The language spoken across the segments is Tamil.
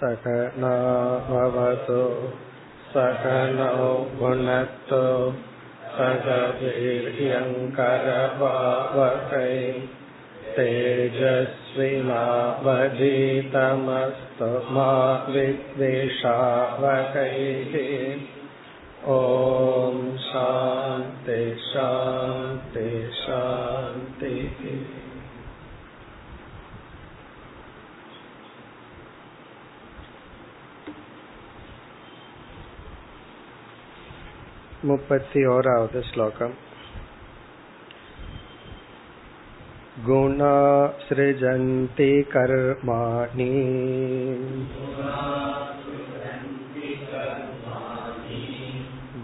सकनावतु सकनौ भुनक्तु सकवीर्यङ्करभावकै तेजस्विनावधीतमस्तु मा विद्वेषावकैः ॐ शान्ति शान्ति शान्तिः मुपति ओरावद् श्लोकम् गुणा सृजन्ति कर्माणि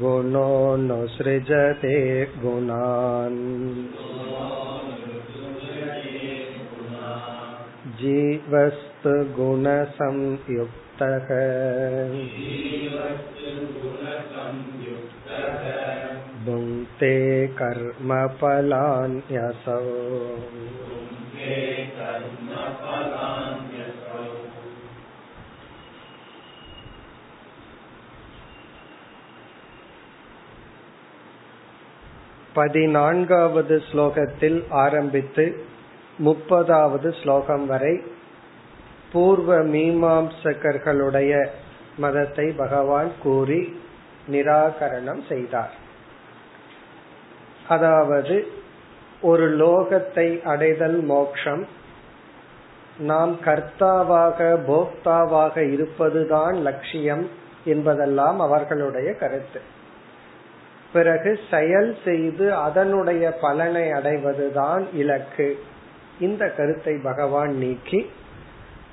गुणो नुसृजते गुणान् जीवस्तु गुणसंयुक्तः भुङ्क्ते कर्मफलान्यसौ பதினான்காவது ஸ்லோகத்தில் ஆரம்பித்து முப்பதாவது ஸ்லோகம் வரை பூர்வ மீமாம்சகர்களுடைய மதத்தை பகவான் கூறி நிராகரணம் செய்தார் அதாவது ஒரு லோகத்தை அடைதல் மோக்ஷம். நாம் கர்த்தாவாக போக்தாவாக இருப்பதுதான் லட்சியம் என்பதெல்லாம் அவர்களுடைய கருத்து. பிறகு செயல் செய்து அதனுடைய பலனை அடைவதுதான் இலக்கு. இந்த கருத்தை பகவான் நீக்கி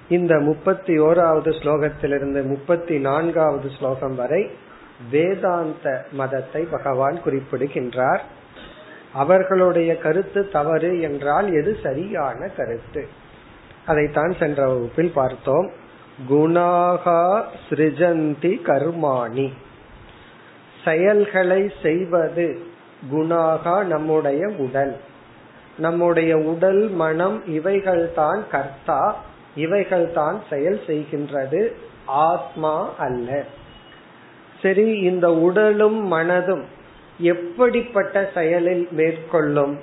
இந்த முப்பத்தி ஓராவது ஸ்லோகத்திலிருந்து முப்பத்தி நான்காவது ஸ்லோகம் வரை வேதாந்த மதத்தை பகவான் குறிப்பிடுகின்றார். அவர்களுடைய கருத்து தவறு என்றால் எது சரியான கருத்து? அதைத்தான் சென்ற வகுப்பில் பார்த்தோம். குணாகா சிருஜந்தி கர்மாணி. செயல்களை செய்வது குணாகா நம்முடைய உடல். நம்முடைய உடல் மனம் இவைகள் தான் கர்த்தா இவைகள் தான் செயல் செய்கின்றது ஆத்மா அல்ல. சரி இந்த உடலும் மனதும் எப்படிப்பட்ட செயலில் மேற்கொள்ளும்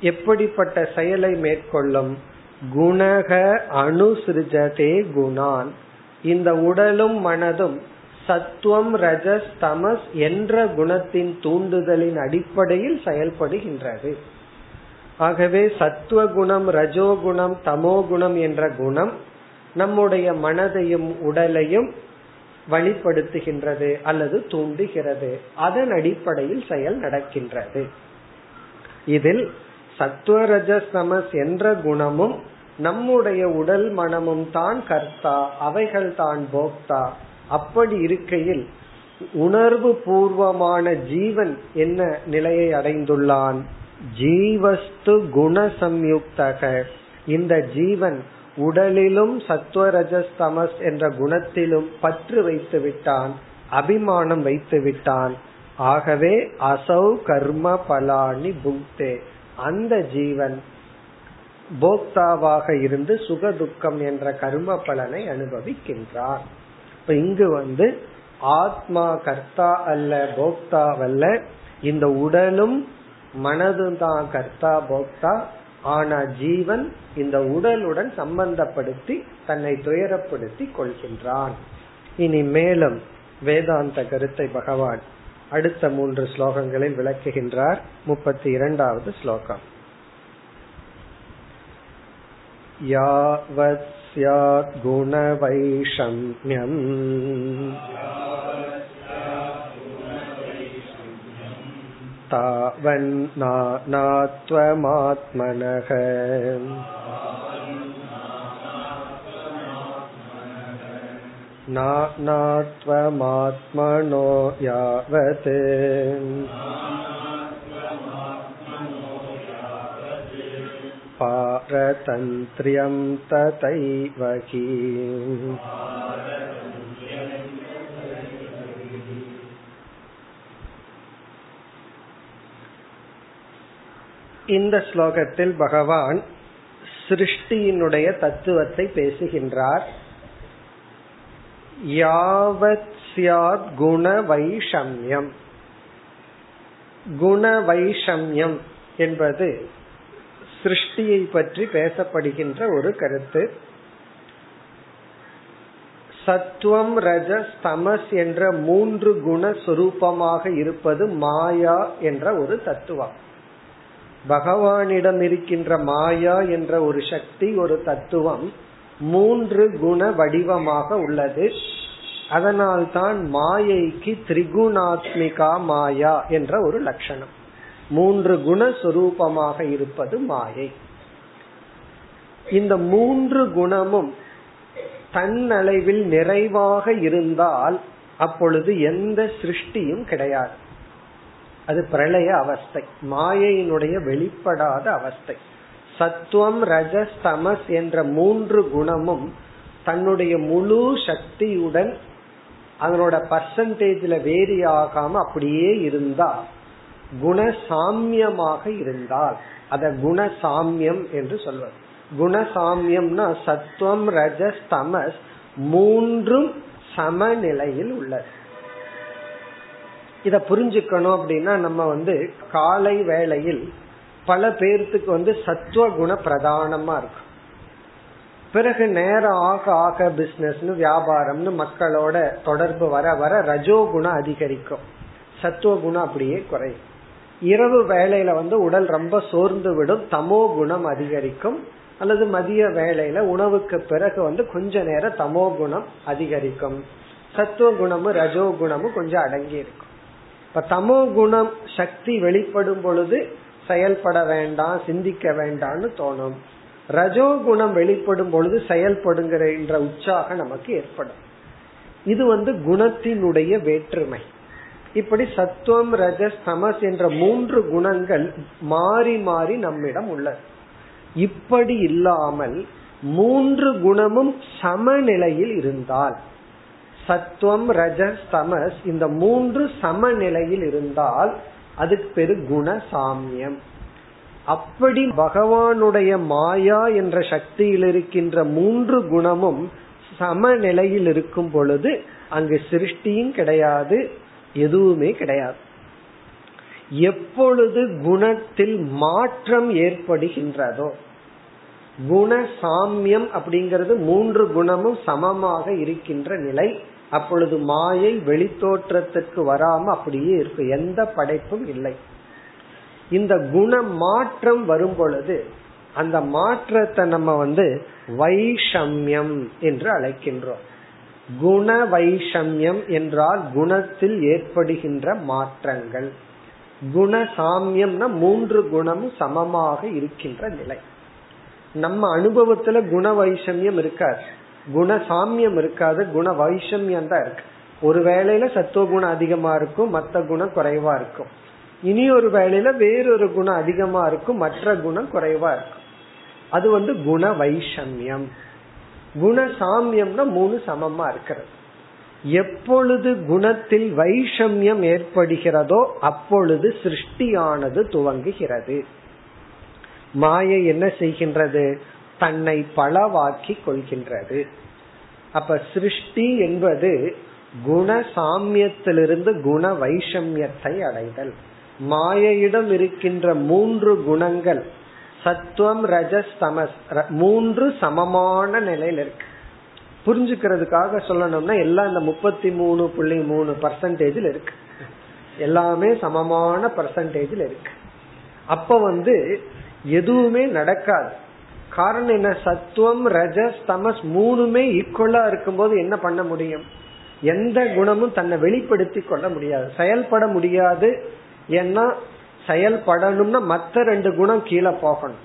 எப்படிப்பட்ட செயலை மேற்கொள்ளும்? குணக அனுசிருஜதே குணான். இந்த உடலும் மனதும் சத்துவம் ரஜஸ் தமஸ் என்ற குணத்தின் தூண்டுதலின் அடிப்படையில் செயல்படுகின்றது. ஆகவே சத்துவ குணம் ரஜோகுணம் தமோ குணம் என்ற குணம் நம்முடைய மனதையும் உடலையும் வழிப்படுத்துகின்றது அல்லது தூண்டுகிறது. அதன் அடிப்படையில் செயல் நடக்கின்றது. இதில் சத்வரஜமஸ் என்ற குணமும் நம்முடைய உடல் மனமும் தான் கர்த்தா அவைகள் தான் போக்தா. அப்படி இருக்கையில் உணர்வு பூர்வமான ஜீவன் என்ன நிலையை அடைந்துள்ளான்? ஜீவஸ்து குண சம்யுக்தக. இந்த ஜீவன் உடலிலும் சத்வரஜஸ்தமஸ் என்ற குணத்திலும் பற்று வைத்து விட்டான் அபிமானம் வைத்து விட்டான். ஆகவே அசௌ கர்ம பலானி புக்தே. அந்த ஜீவன் போக்தாவாக இருந்து சுகதுக்கம் என்ற கர்ம பலனை அனுபவிக்கின்றான் இப்ப இங்கு வந்து ஆத்மா கர்த்தா அல்ல போக்தாவல்ல இந்த உடலும் மனதும் தான் கர்த்தா போக்தா. ஆனா ஜீவன் இந்த உடலுடன் சம்பந்தப்படுத்தி தன்னை துயரப்படுத்தி கொள்கின்றான் இனி மேலும் வேதாந்த கருத்தை பகவான் அடுத்த மூன்று ஸ்லோகங்களில் விளக்குகின்றார் முப்பத்தி இரண்டாவது ஸ்லோகம் யாவத் स्यात् गुणवैषम्यम् तावन्नात्वमात्मनः नात्वमात्मनो यावत् पारतन्त्र्यं तथैव हि இந்த ஸ்லோகத்தில் பகவான் சிருஷ்டியினுடைய தத்துவத்தை பேசுகின்றார். யாவத் சியாத் குண வைஷம்யம். குண வைஷம்யம் என்பது சிருஷ்டியை பற்றி பேசப்படுகின்ற ஒரு கருத்து. சத்துவம் ரஜஸ் தமஸ் என்ற மூன்று குண சுரூபமாக இருப்பது மாயா என்ற ஒரு தத்துவம். பகவானிடம் இருக்கின்ற மாயா என்ற ஒரு சக்தி ஒரு தத்துவம் மூன்று குண வடிவமாக உள்ளது. அதனால்தான் மாயைக்கு திரிகுணாத்மிகா மாயா என்ற ஒரு லட்சணம். மூன்று குணஸ்வரூபமாக இருப்பது மாயை. இந்த மூன்று குணமும் தன்னளவில் நிறைவாக இருந்தால் அப்பொழுது எந்த சிருஷ்டியும் கிடையாது. அது பிரளய அவஸ்தை. மாயையினுடைய வெளிப்படாத அவஸ்தை. சத்துவம் ரஜஸ் தமஸ் என்ற மூன்று குணமும் தன்னுடைய முழு சக்தியுடன் அதனோட பர்சன்டேஜ்ல வேரி ஆகாம அப்படியே இருந்தா குணசாமியமாக இருந்தால் அத குணசாமியம் என்று சொல்வது. குணசாமியம்னா சத்துவம் ரஜஸ் தமஸ் மூன்றும் சமநிலையில் உள்ளது. இத புரிஞ்சுக்கணும் அப்படின்னா நம்ம வந்து காலை வேளையில் பல பேர்த்துக்கு வந்து சத்துவ குண பிரதானமா இருக்கும். பிறகு நேரம் ஆக ஆக பிசினஸ்னு வியாபாரம்னு மக்களோட தொடர்பு வர வர ரஜோ குணம் அதிகரிக்கும். சத்துவ குணம் அப்படியே குறையும். இரவு வேலையில வந்து உடல் ரொம்ப சோர்ந்து விடும் தமோ குணம் அதிகரிக்கும். அல்லது மதிய வேலையில உணவுக்கு பிறகு வந்து கொஞ்ச நேரம் தமோ குணம் அதிகரிக்கும். சத்துவ குணமும் ரஜோ குணமும் கொஞ்சம் அடங்கி இருக்கும். இப்ப தமோ குணம் சக்தி வெளிப்படும் பொழுது செயல்பட வேண்டாம் சிந்திக்க வேண்டாம்னு தோணும். ரஜோ குணம் வெளிப்படும் பொழுது செயல்படுங்கிற என்ற உற்சாகம் நமக்கு ஏற்படும். இது வந்து குணத்தினுடைய வேற்றுமை. இப்படி சத்துவம் ரஜஸ் தமஸ் என்ற மூன்று குணங்கள் மாறி மாறி நம்மிடம் உள்ளது. இப்படி இல்லாமல் மூன்று குணமும் சமநிலையில் இருந்தால் சத்துவம் ரஜஸ் தமஸ் இந்த மூன்று சமநிலையில் இருந்தால் அதுக்கு பெரு குண சாமியம் அப்படி பகவானுடைய மாயா என்ற சக்தியில் இருக்கின்ற மூன்று குணமும் சமநிலையில் இருக்கும் பொழுது அங்கு சிருஷ்டியும் கிடையாது எதுவுமே கிடையாது. எப்பொழுது குணத்தில் மாற்றம் ஏற்படுகின்றதோ குண சாமியம் அப்படிங்கிறது மூன்று குணமும் சமமாக இருக்கின்ற நிலை அப்பொழுது மாயை வெளித்தோற்றத்திற்கு வராம அப்படியே இருக்கு. எந்த படைப்பும் இல்லை. இந்த குண மாற்றம் வரும் பொழுது அந்த மாற்றத்தை நம்ம வந்து வைஷம்யம் என்று அழைக்கின்றோம். குண வைஷம்யம் என்றால் குணத்தில் ஏற்படுகின்ற மாற்றங்கள். குண சாமியம்னா மூன்று குணமும் சமமாக இருக்கின்ற நிலை. நம்ம அனுபவத்துல குண வைஷமியம் இருக்காது. குண சாமியம் இருக்காது குண வைஷமியம் தான் இருக்கு. ஒரு வேளையில சத்துவ குணம் அதிகமா இருக்கும் மற்ற குணம் குறைவா இருக்கும். இனி ஒரு வேளையில வேறொரு குணம் அதிகமா இருக்கும் மற்ற குணம் குறைவா இருக்கும். அது வந்து குண வைஷமியம் குண சாமியம்னா மூணு சமமா இருக்கிறது. எப்பொழுது குணத்தில் வைஷமியம் ஏற்படுகிறதோ அப்பொழுது சிருஷ்டியானது துவங்குகிறது. மாயை என்ன செய்கின்றது? தன்னை பலவாக்கி கொள்கின்றது. அப்ப சிருஷ்டி என்பது குண சாமியத்திலிருந்து குண வைஷமியத்தை அடைதல். மாயையிடம் இருக்கின்ற மூன்று குணங்கள் சத்துவம் ரஜஸ் தமஸ் மூன்று சமமான நிலையில் இருக்கு. புரிஞ்சுக்கிறதுக்காக சொல்லணும்னா எல்லாம் இந்த முப்பத்தி மூணு புள்ளி மூணு பர்சன்டேஜில் இருக்கு. எல்லாமே சமமான பர்சன்டேஜில் இருக்கு. அப்ப வந்து எதுவுமே நடக்காது. காரணம் என்ன? சத்துவம் ரஜஸ் தமஸ் மூணுமே ஈக்குவலா இருக்கும்போது என்ன பண்ண முடியும்? எந்த குணமும் தன்னை வெளிப்படுத்தி கொள்ள முடியாது. செயல்பட முடியாது. ஏன்னா செயல்படணும்னா மத்த ரெண்டு குணம் கீழே போகணும்.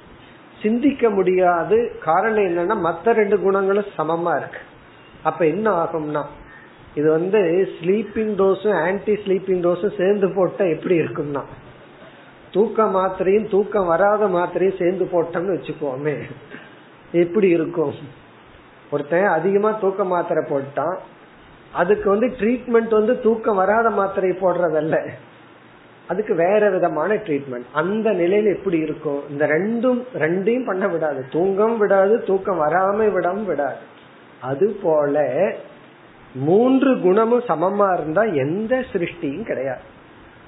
சிந்திக்க முடியாது. காரணம் என்னன்னா மத்த ரெண்டு குணங்களும் சமமா இருக்கு. அப்ப என்ன ஆகும்னா இது வந்து ஸ்லீப்பிங் டோஸும் ஆன்டி ஸ்லீப்பிங் டோஸும் சேர்ந்து போட்டா எப்படி இருக்கும்னா தூக்க மாத்திரையும் தூக்கம் வராத மாத்திரையும் சேர்ந்து போட்டோம்னு வச்சுக்கோமே. எப்படி இருக்கும்? ஒருத்தன் அதிகமா தூக்க மாத்திரை போட்டான். அதுக்கு வந்து ட்ரீட்மெண்ட் வந்து தூக்கம் வராத மாத்திரை போடுறதல்ல. அதுக்கு வேற விதமான ட்ரீட்மெண்ட் அந்த நிலையில எப்படி இருக்கும்? இந்த ரெண்டும் ரெண்டையும் பண்ண விடாது. தூங்கம் விடாது தூக்கம் வராம விடாம விடாது. அது போல மூன்று குணமும் சமமா இருந்தா எந்த சிருஷ்டியும் கிடையாது.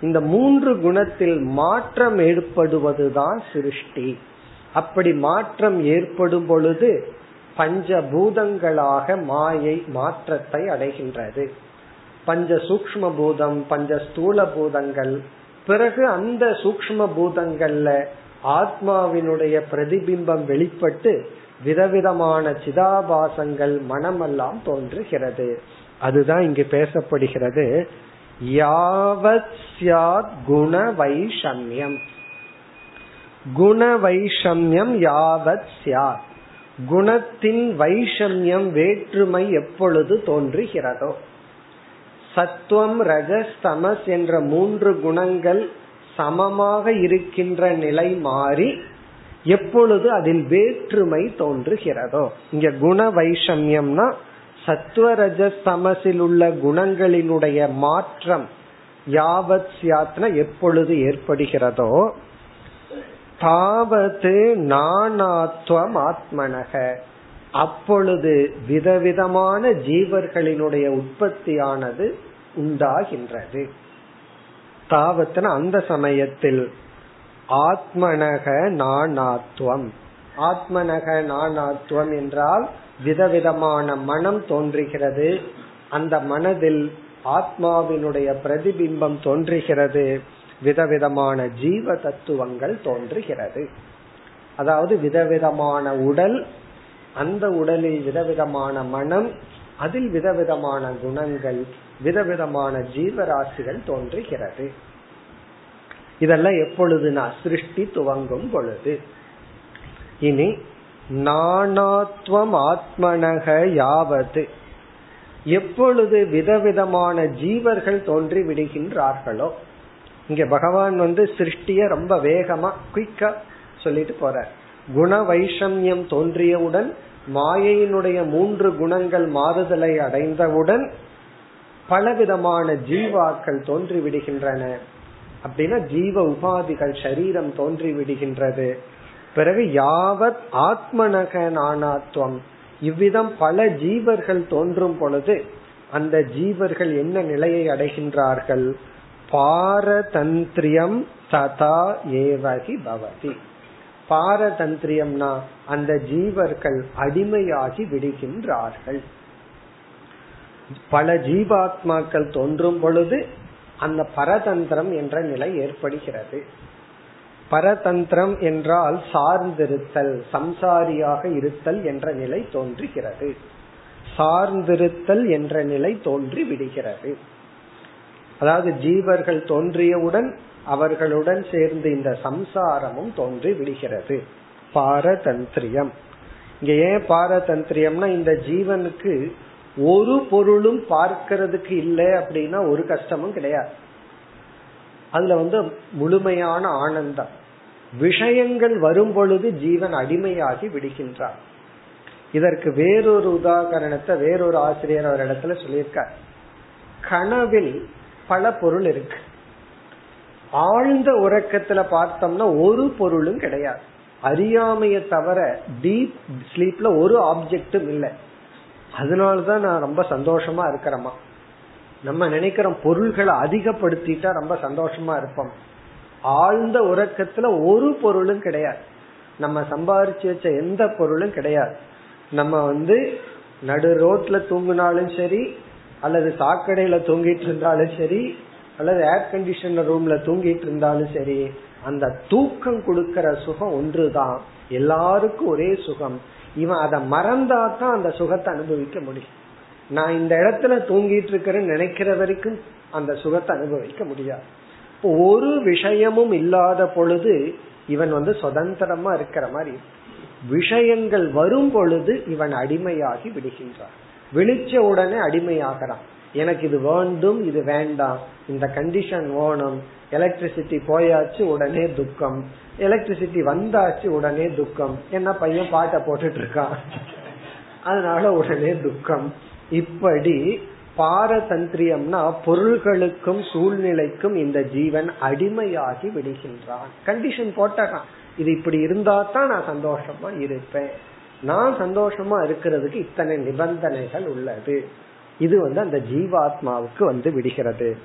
இந்த மூன்று குணத்தில் மாற்றம் ஏற்படுவதுதான் சிருஷ்டி. அப்படி மாற்றம் ஏற்படும் பொழுது பஞ்சபூதங்களாக மாயை மாற்றத்தை அடைகின்றது. பஞ்ச சூக்ம பூதம் பஞ்ச ஸ்தூல பூதங்கள் பிறகு அந்த சூக்ம பூதங்கள்ல ஆத்மாவினுடைய பிரதிபிம்பம் வெளிப்பட்டு விதவிதமான சிதாபாசங்கள் மனமெல்லாம் தோன்றுகிறது. அதுதான் இங்கு பேசப்படுகிறது. யாவத் சியாத் குண வைஷமியம் குண வைஷமியம் யாவத் சியாத் குணத்தின் வைஷமியம் வேற்றுமை எப்பொழுது தோன்றுகிறதோ. சத்துவம் ரஜஸ் தமஸ் என்ற மூன்று குணங்கள் சமமாக இருக்கின்ற நிலை மாறி எப்பொழுது அதில் வேற்றுமை தோன்றுகிறதோ. இங்க குண வைஷமியம்னா சத்துவரஜ தமசில் உள்ள குணங்களினுடைய மாற்றம் யாவத் சியாத்ன எப்பொழுது ஏற்படுகிறதோ தாவது நானாத்வம் ஆத்மனக. அப்பொழுது விதவிதமான ஜீவர்களினுடைய உற்பத்தியானது உண்டாகின்றது. தாவத்தின அந்த சமயத்தில் ஆத்மனக நானாத்வம் ஆத்மனக நானாத்வம் என்றால் விதவிதமான மனம் தோன்றுகிறது. அந்த மனதில் ஆத்மாவினுடைய பிரதிபிம்பம் தோன்றுகிறது. விதவிதமான ஜீவ தத்துவங்கள் தோன்றுகிறது. அதாவது விதவிதமான உடல் அந்த உடலில் விதவிதமான மனம் அதில் விதவிதமான குணங்கள் விதவிதமான ஜீவராசிகள் தோன்றுகிறது. இதெல்லாம் எப்பொழுதுனா சிருஷ்டி துவங்கும் பொழுது. இனி நானாத்வம் ஆத்மனக யாவது. எப்பொழுது விதவிதமான ஜீவர்கள் தோன்றி விடுகின்றார்களோ இங்க பகவான் வந்து சிருஷ்டிய ரொம்ப வேகமா குயிக்கா சொல்லிட்டு போற குண வைஷமியம் தோன்றியவுடன் மாயையினுடைய மூன்று குணங்கள் மாறுதலை அடைந்தவுடன் பலவிதமான ஜீவாக்கள் தோன்றி விடுகின்றன அப்படின்னா ஜீவ உபாதிகள் சரீரம் தோன்றி விடுகின்றது பிறகு யாவத் ஆத்மனக நானாத்வம். இவ்விதம் பல ஜீவர்கள் தோன்றும் பொழுது அந்த ஜீவர்கள் என்ன நிலையை அடைகின்றார்கள்? பாரதந்திரியம் ததா ஏவகி பவதி. பாரதந்திரியம்னா அந்த ஜீவர்கள் அடிமையாகி விடுகின்றார்கள். பல ஜீவாத்மாக்கள் தோன்றும் பொழுது அந்த பரதந்திரம் என்ற நிலை ஏற்படுகிறது. பரதந்திரம் என்றால் சார்ந்திருத்தல் சம்சாரியாக இருத்தல் என்ற நிலை தோன்றுகிறது. சார்ந்திருத்தல் என்ற நிலை தோன்றி விடுகிறது. அதாவது ஜீவர்கள் தோன்றியவுடன் அவர்களுடன் சேர்ந்து இந்த சம்சாரமும் தோன்றி விடுகிறது. பாரதந்திரியம். இங்க ஏன் பாரதந்திரியம்னா இந்த ஜீவனுக்கு ஒரு பொருளும் பார்க்கறதுக்கு இல்லை அப்படின்னா ஒரு கஷ்டமும் கிடையாது. அதுல வந்து முழுமையான ஆனந்தம். விஷயங்கள் வரும் பொழுது ஜீவன் அடிமையாகி விடுகின்றான். இதற்கு வேறொரு உதாகரணத்தை வேறொரு ஆசிரியர் அவர் இடத்துல சொல்லியிருக்கார். கனவில் பல பொருள் இருக்கு. ஆழ்ந்த உறக்கத்துல பார்த்தோம்னா ஒரு பொருளும் கிடையாது. அறியாமைய தவிர டீப் ஸ்லீப்ல ஒரு ஆப்ஜெக்டும் இல்லை. அதனாலதான் நான் ரொம்ப சந்தோஷமா இருக்கிறேமா நம்ம நினைக்கிறோம் பொருள்களை அதிகப்படுத்திட்டா ரொம்ப சந்தோஷமா இருப்போம். ஆழ்ந்த உறக்கத்துல ஒரு பொருளும் கிடையாது. நம்ம சம்பாரிச்சு வச்ச எந்த பொருளும் கிடையாது. நம்ம வந்து நடு ரோட்ல தூங்கினாலும் சரி அல்லது சாக்கடையில தூங்கிட்டு இருந்தாலும் சரி அல்லது ஏர் கண்டிஷன் ரூம்ல தூங்கிட்டு இருந்தாலும் சரி அந்த தூக்கம் கொடுக்கற சுகம் ஒன்றுதான். எல்லாருக்கும் ஒரே சுகம். இவன் அதை மறந்தா தான் அந்த சுகத்தை அனுபவிக்க முடியும். நான் இந்த இடத்துல தூங்கிட்டு இருக்கிறேன்னு நினைக்கிற வரைக்கும் அந்த சுகத்தை அனுபவிக்க முடியாது. ஒரு விஷயமும் இல்லாத பொழுது இவன் வந்து சுதந்திரமா இருக்கிற மாதிரி விஷயங்கள் வரும் பொழுது இவன் அடிமையாகி விடுகின்றான். விழிச்ச உடனே அடிமையாகிறான். எனக்கு இது வேண்டும் இது வேண்டாம். இந்த கண்டிஷன் வேணும். எலக்ட்ரிசிட்டி போயாச்சு உடனே துக்கம். எலக்ட்ரிசிட்டி வந்தாச்சு உடனே துக்கம். என்ன பையன் பாட்டை போட்டுட்டு இருக்கான். அதனால உடனே துக்கம். இப்படி பாரதந்திரியம்னா பொருள்களுக்கும் சூழ்நிலைக்கும் இந்த ஜீவன் அடிமையாகி விடுகின்றான். கண்டிஷன் போட்டான் இது இப்படி இருந்தா தான் நான் சந்தோஷமா இருப்பேன். நான் சந்தோஷமா இருக்கிறதுக்கு இத்தனை நிபந்தனைகள் உள்ளது. இது வந்து அந்த ஜீவாத்மாவுக்கு வந்து விடுகிறது.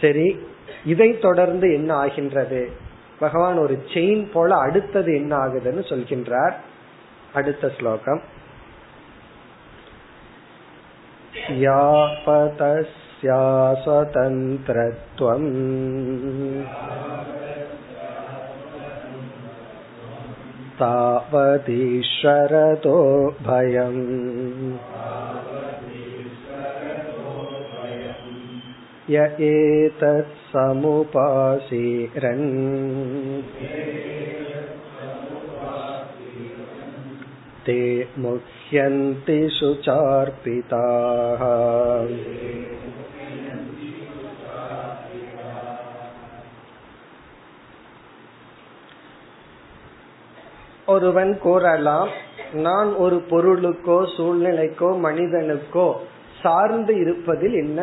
சரி இதை தொடர்ந்து என்ன ஆகின்றது? பகவான் ஒரு செயின் போல அடுத்தது என்ன ஆகுதுன்னு சொல்கின்றார். அடுத்த ஸ்லோகம். यापतस्या स्वतन्त्रत्वम् तावतीश्वरतो भयम् य एतत् समुपासीरन् ते मुह्यन्ति शुचार्पिताः ஒருவன் கூறலாம் நான் ஒரு பொருளுக்கோ சூழ்நிலைக்கோ மனிதனுக்கோ சார்ந்து இருப்பதில் என்ன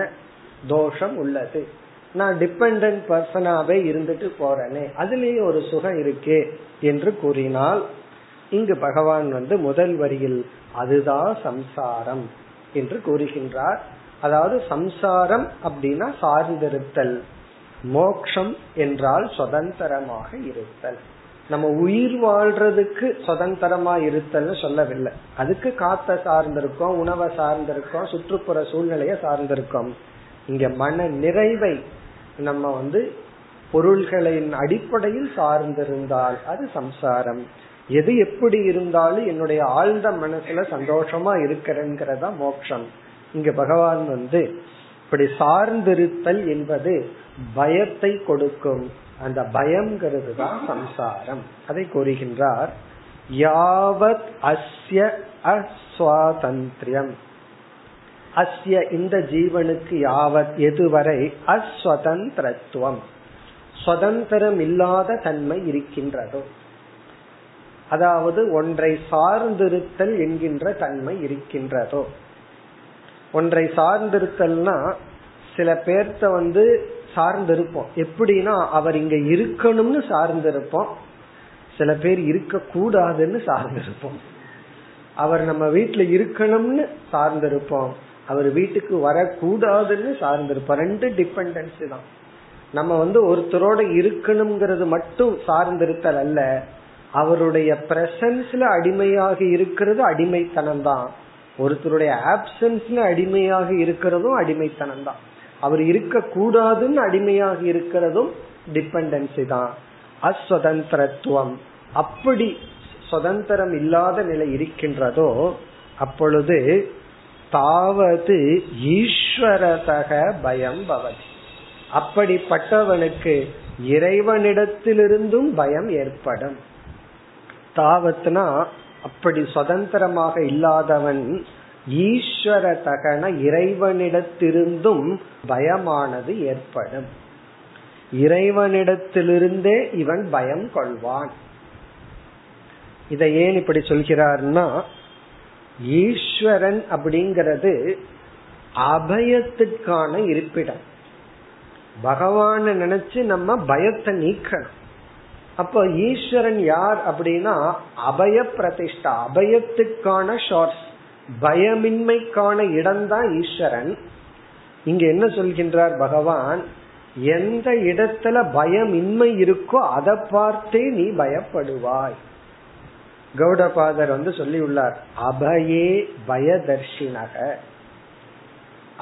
தோஷம் உள்ளது நான் டிபெண்ட் பர்சனாவே இருந்துட்டு போறேனே அதுலேயே ஒரு சுகம் இருக்கே என்று கூறினால் இங்கு பகவான் வந்து முதல் வரியில் அதுதான் சம்சாரம் என்று கூறுகின்றார். அதாவது சம்சாரம் அப்படின்னா சார்ந்திருத்தல். மோக்ஷம் என்றால் சுதந்திரமாக இருத்தல். நம்ம உயிர் வாழ்றதுக்கு சுதந்திரமா இருத்தல்னு சொல்லவில்லை. அதுக்கு காத்த சார்ந்திருக்கோம் உணவை சார்ந்திருக்கோம் சுற்றுப்புற சூழ்நிலைய சார்ந்திருக்கோம். இங்க மன நிறைவை நம்ம வந்து பொருள்களின் அடிப்படையில் சார்ந்திருந்தால் அது சம்சாரம். எது எப்படி இருந்தாலும் என்னுடைய ஆழ்ந்த மனசுல சந்தோஷமா இருக்கிறேங்கிறதா மோட்சம். இங்க பகவான் வந்து இப்படி சார்ந்திருத்தல் என்பது பயத்தை கொடுக்கும். அந்த பயம்ங்கிறது தான் சம்சாரம். அதை கூறுகின்றார் யாவத் அஸ்ய அஸ்வாதந்திரியம். அஸ்ய இந்த ஜீவனுக்கு யாவத் எதுவரை? அஸ்வதந்திரத்துவம். சுதந்திரம் இல்லாத தன்மை இருக்கின்றதோ. அதாவது ஒன்றை சார்ந்திருத்தல் என்கின்ற தன்மை இருக்கின்றதோ. ஒன்றை சார்ந்திருத்தல்னா சில பேர்த்த வந்து சார்ந்திருப்போம். எப்படின்னா அவர் இங்க இருக்கணும்னு சார்ந்திருப்போம். சில பேர் இருக்க கூடாதுன்னு சார்ந்திருப்போம். அவர் நம்ம வீட்டுல இருக்கணும்னு சார்ந்திருப்போம். அவர் வீட்டுக்கு வரக்கூடாதுன்னு சார்ந்திருப்போம். ரெண்டு டிபெண்டன்சி தான். நம்ம வந்து ஒருத்தரோட இருக்கணுங்கிறது மட்டும் சார்ந்திருத்தல் அல்ல. அவருடைய பிரசன்ஸ்ல அடிமையாக இருக்கிறது அடிமைத்தனம் தான் ஒருத்தருடைய ஆப்சன்ஸ்ல அடிமையாக இருக்கிறதும் அடிமைத்தனம் தான் அவர் இருக்க கூடாதுன்னு அடிமையாக இருக்கிறதும் டிபெண்டன்சி தான் அஸ்வதந்திரத்துவம். அப்படி சுதந்திரம் இல்லாத நிலை இருக்கின்றதோ அப்பொழுது தாவது ஈஸ்வரதக பயம் பவதி. அப்படிப்பட்டவனுக்கு இறைவனிடத்திலிருந்தும் பயம் ஏற்படும். தாவத்னா அப்படி சுதந்திரமாக இல்லாதவன் ஈஸ்வர தகன இறைவனிடத்திலிருந்தும் பயமானது ஏற்படும். இறைவனிடத்திலிருந்தே இவன் பயம் கொள்வான். இதை ஏன் இப்படி சொல்கிறார்னா ஈஸ்வரன் அப்படிங்கிறது அபயத்துக்கான இருப்பிடம். பகவான நினைச்சு நம்ம பயத்தை நீக்கணும். அப்போ ஈஸ்வரன் யார் அப்படின்னா அபய பிரதிஷ்டா அபயத்துக்கான ஷார்ட்ஸ் பயமின்மைக்கான இடம்தான் ஈஸ்வரன். இங்க என்ன சொல்கின்றார் பகவான்? எந்த இடத்துல பயமின்மை இருக்கோ அதை பார்த்தே நீ பயப்படுவாய். கௌடபாதர் வந்து சொல்லியுள்ளார் அபயே பயதர்ஷினக.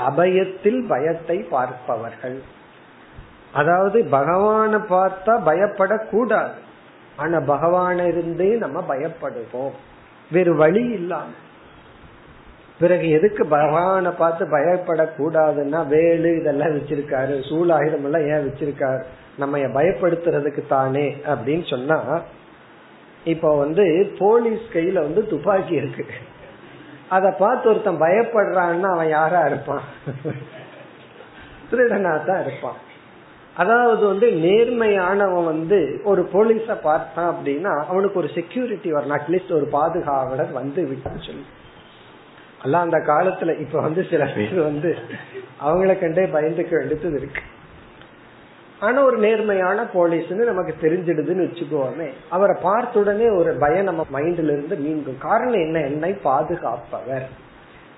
அபயத்தில் பயத்தை பார்ப்பவர்கள். அதாவது பகவான பார்த்தா பயப்படக்கூடாது. ஆனா பகவான இருந்தே நம்ம பயப்படுவோம். வேறு வழி இல்லாம. பிறகு எதுக்கு பகவான பார்த்து பயப்படக்கூடாதுன்னா வேலு இதெல்லாம் வச்சிருக்காரு சூழாயுதம் எல்லாம் ஏன் வச்சிருக்காரு? நம்ம பயப்படுத்துறதுக்கு தானே அப்படின்னு சொன்னா இப்ப வந்து போலீஸ் கையில வந்து துப்பாக்கி இருக்கு. அத பார்த்து ஒருத்தன் பயப்படுறான்னா அவன் யாரா இருப்பான்? திருடனா தான் இருப்பான். அதாவது வந்து நேர்மையானவன் வந்து ஒரு போலீஸ பார்த்தான் அப்படின்னா அவனுக்கு ஒரு செக்யூரிட்டி வரணும். அட்லீஸ்ட் ஒரு பாதுகாவலர் வந்து விட்டான்னு சொல்லி. எல்லாம் அந்த காலத்துல இப்ப வந்து சில பேர் வந்து அவங்கள கண்டே பயந்துக்க வேண்டியது இருக்கு. ஆனா ஒரு நேர்மையான போலீஸ்னு நமக்கு தெரிஞ்சிடுதுன்னு வச்சுக்கோமே அவரை பார்த்த உடனே ஒரு பயம் நம்ம மைண்ட்ல இருந்து மீண்டும் காரணம் என்ன? என்னை பாதுகாப்பவர்.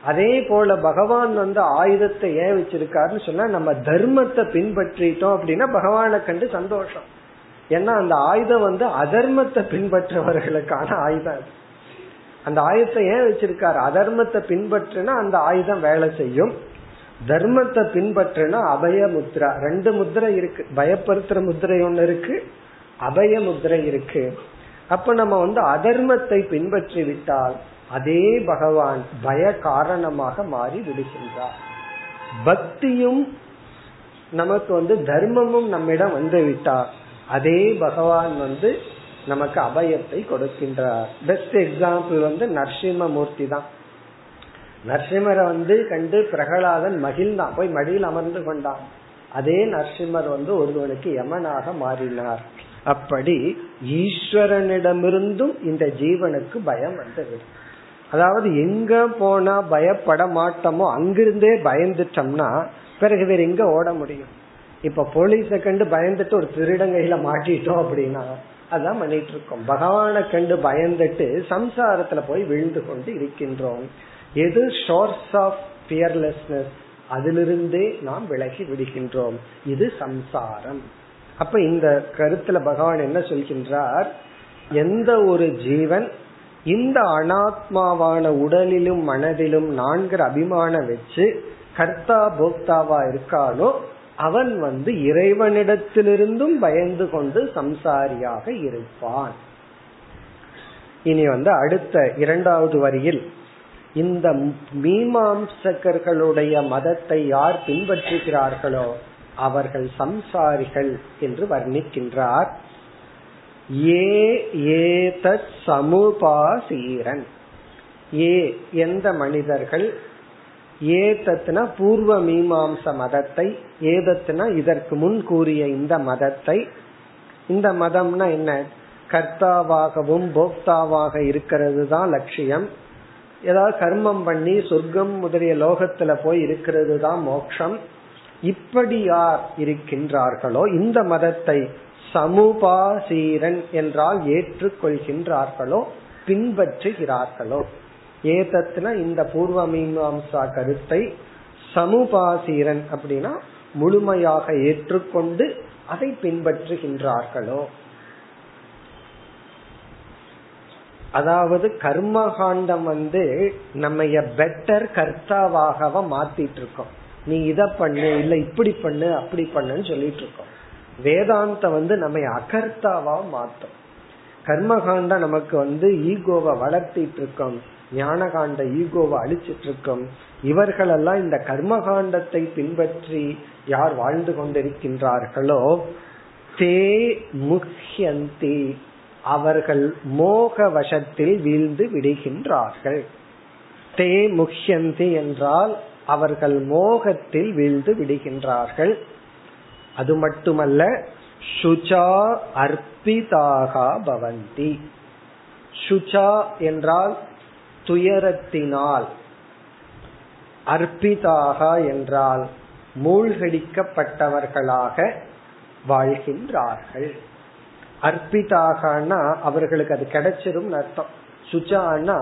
அதே போல பகவான் வந்து ஆயுதத்தை ஏன் வச்சிருக்காருன்னு சொன்னா நம்ம தர்மத்தை பின்பற்றிட்டோம் அப்படின்னா பகவானை கண்டு சந்தோஷம். ஏன்னா அந்த ஆயுதம் வந்து அதர்மத்தை பின்பற்றவர்களுக்கான ஆயுதம் அது. அந்த ஆயுதத்தை ஏன் வச்சிருக்காரு? அதர்மத்தை பின்பற்றினா அந்த ஆயுதம் வேலை செய்யும். தர்மத்தை பின்பற்றினா அபய முத்ரா. ரெண்டு முத்திரை இருக்கு. பயப்படுத்துற முத்திரை ஒண்ணு இருக்கு. அபய முத்திரை இருக்கு. அப்ப நம்ம வந்து அதர்மத்தை பின்பற்றி விட்டால் அதே பகவான் பய காரணமாக மாறி விடுகின்றார். பக்தியும் நமக்கு வந்து தர்மமும் நம்மிடம் வந்து விட்டார். அதே பகவான் வந்து நமக்கு அபயத்தை கொடுக்கின்றார். பெஸ்ட் எக்ஸாம்பிள் வந்து நரசிம்மமூர்த்தி தான். நரசிம்மரை வந்து கண்டு பிரகலாதன் மகிழ்ந்தான். போய் மடியில் அமர்ந்து கொண்டான். அதே நரசிம்மர் வந்து ஒருவனுக்கு யமனாக மாறினார். அப்படி ஈஸ்வரனிடமிருந்தும் இந்த ஜீவனுக்கு பயம் வந்தது அதாவது எங்க போனா பயப்பட மாட்டோமோ அங்கிருந்தே பயந்துட்டோம்னா பிறகு வேற எங்க ஓட முடியும்? இப்ப போலீஸ கண்டு பயந்துட்டு ஒரு திருடங்கையில மாட்டிட்டோம் அப்படின்னா அதான் பண்ணிட்டு இருக்கோம். பகவானை கண்டு பயந்துட்டு சம்சாரத்துல போய் விழுந்து கொண்டு இருக்கின்றோம். எது ஷோர்ஸ் ஆஃப் பியர்லெஸ்னஸ் அதிலிருந்தே நாம் விலகி விடுகின்றோம். இது சம்சாரம். அப்ப இந்த கருத்துல பகவான் என்ன சொல்கின்றார்? எந்த ஒரு ஜீவன் இந்த அனாத்மாவான உடலிலும் மனதிலும் நான்கிற அபிமானம் வச்சு கர்த்தா போக்தாவா இருக்கானோ அவன் வந்து இறைவனிடத்திலிருந்தும் பயந்து கொண்டு சம்சாரியாக இருப்பான். இனி வந்து அடுத்த இரண்டாவது வரியில் இந்த மீமாம்சகர்களுடைய மதத்தை யார் பின்பற்றுகிறார்களோ அவர்கள் சம்சாரிகள் என்று வர்ணிக்கின்றார். ஏ ஏதத் சமுபாசீரன். ஏ எந்த மனிதர்கள்? ஏதத்னா பூர்வ மீமாம்ச மதத்தை ஏதத்னா இதற்கு முன் கூறிய இந்த மதத்தை. இந்த மதம்னா என்ன? கர்த்தாவாகவும் போக்தாவாக இருக்கிறது தான் லட்சியம். ஏதாவது கர்மம் பண்ணி சொர்க்கம் முதலிய லோகத்துல போய் இருக்கிறது தான் மோக்ஷம் இப்படி யார் இருக்கின்றார்களோ இந்த மதத்தை சமுபாசீரன் என்றால் ஏற்றுக்கொள்கின்றார்களோ பின்பற்றுகிறார்களோ. ஏதத்னா இந்த பூர்வ மீமாம்சா கருத்தை சமுபாசீரன் அப்படின்னா முழுமையாக ஏற்றுக்கொண்டு அதை பின்பற்றுகின்றார்களோ. அதாவது கர்மகாண்டம் வந்து நம்ம பெட்டர் கர்த்தாவாகவ மாத்திட்டு இருக்கோம் நீ இத பண்ணு இல்ல இப்படி பண்ணு அப்படி பண்ணுன்னு சொல்லிட்டு இருக்கோம் வேதாந்தம் வந்து நம்ம அகர்த்தாவா மாத்தோம். கர்மகாண்டம் நமக்கு வந்து ஈகோவை வளர்த்திட்டு இருக்கோம் ஞானகாண்ட ஈகோவை அழிச்சிட்டு இருக்கோம் இவர்களெல்லாம் இந்த கர்மகாண்டத்தை பின்பற்றி யார் வாழ்ந்து கொண்டிருக்கின்றார்களோ தே முக்கியந்தி அவர்கள் மோக வசத்தில் வீழ்ந்து விடுகின்றார்கள். தே முக்கியந்தி என்றால் அவர்கள் மோகத்தில் வீழ்ந்து விடுகின்றார்கள். அது மட்டுமல்ல சுச்சா அர்ப்பிதாக பவந்தி. சுச்சா என்றால் துயரத்தினால். அர்ப்பிதாக என்றால் மூழ்கடிக்கப்பட்டவர்களாக வாழ்கின்றார்கள். அர்ப்பிதாகனா அவர்களுக்கு அது கிடைச்சிரும் அர்த்தம். சுஜானா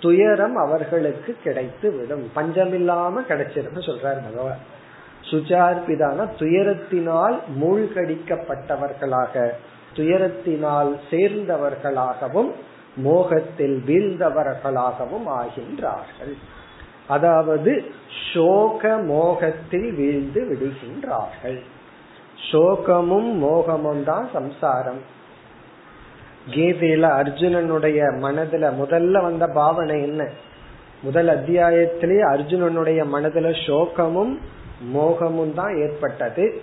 துயரம் அவர்களுக்கு கிடைத்து விடும் பஞ்சமில்லாம கிடைச்சிரும் சொல்றாரு பகவான். சுஜார்பிதான துயரத்தினால் மூழ்கடிக்கப்பட்டவர்களாக துயரத்தினால் சேர்ந்தவர்களாகவும் மோகத்தில் வீழ்ந்தவர்களாகவும் ஆகின்றார்கள். அதாவது சோக மோகத்தில் வீழ்ந்து விடுகின்றார்கள். சோகமும் மோகமும் தான் சம்சாரம். கீதையில அர்ஜுனனுடைய மனதுல முதல்ல வந்த பாவனை என்ன? முதல் அத்தியாயத்திலேயே அர்ஜுனனுடைய மனதுல சோகமும் மோகமும் தான் ஏற்பட்டது.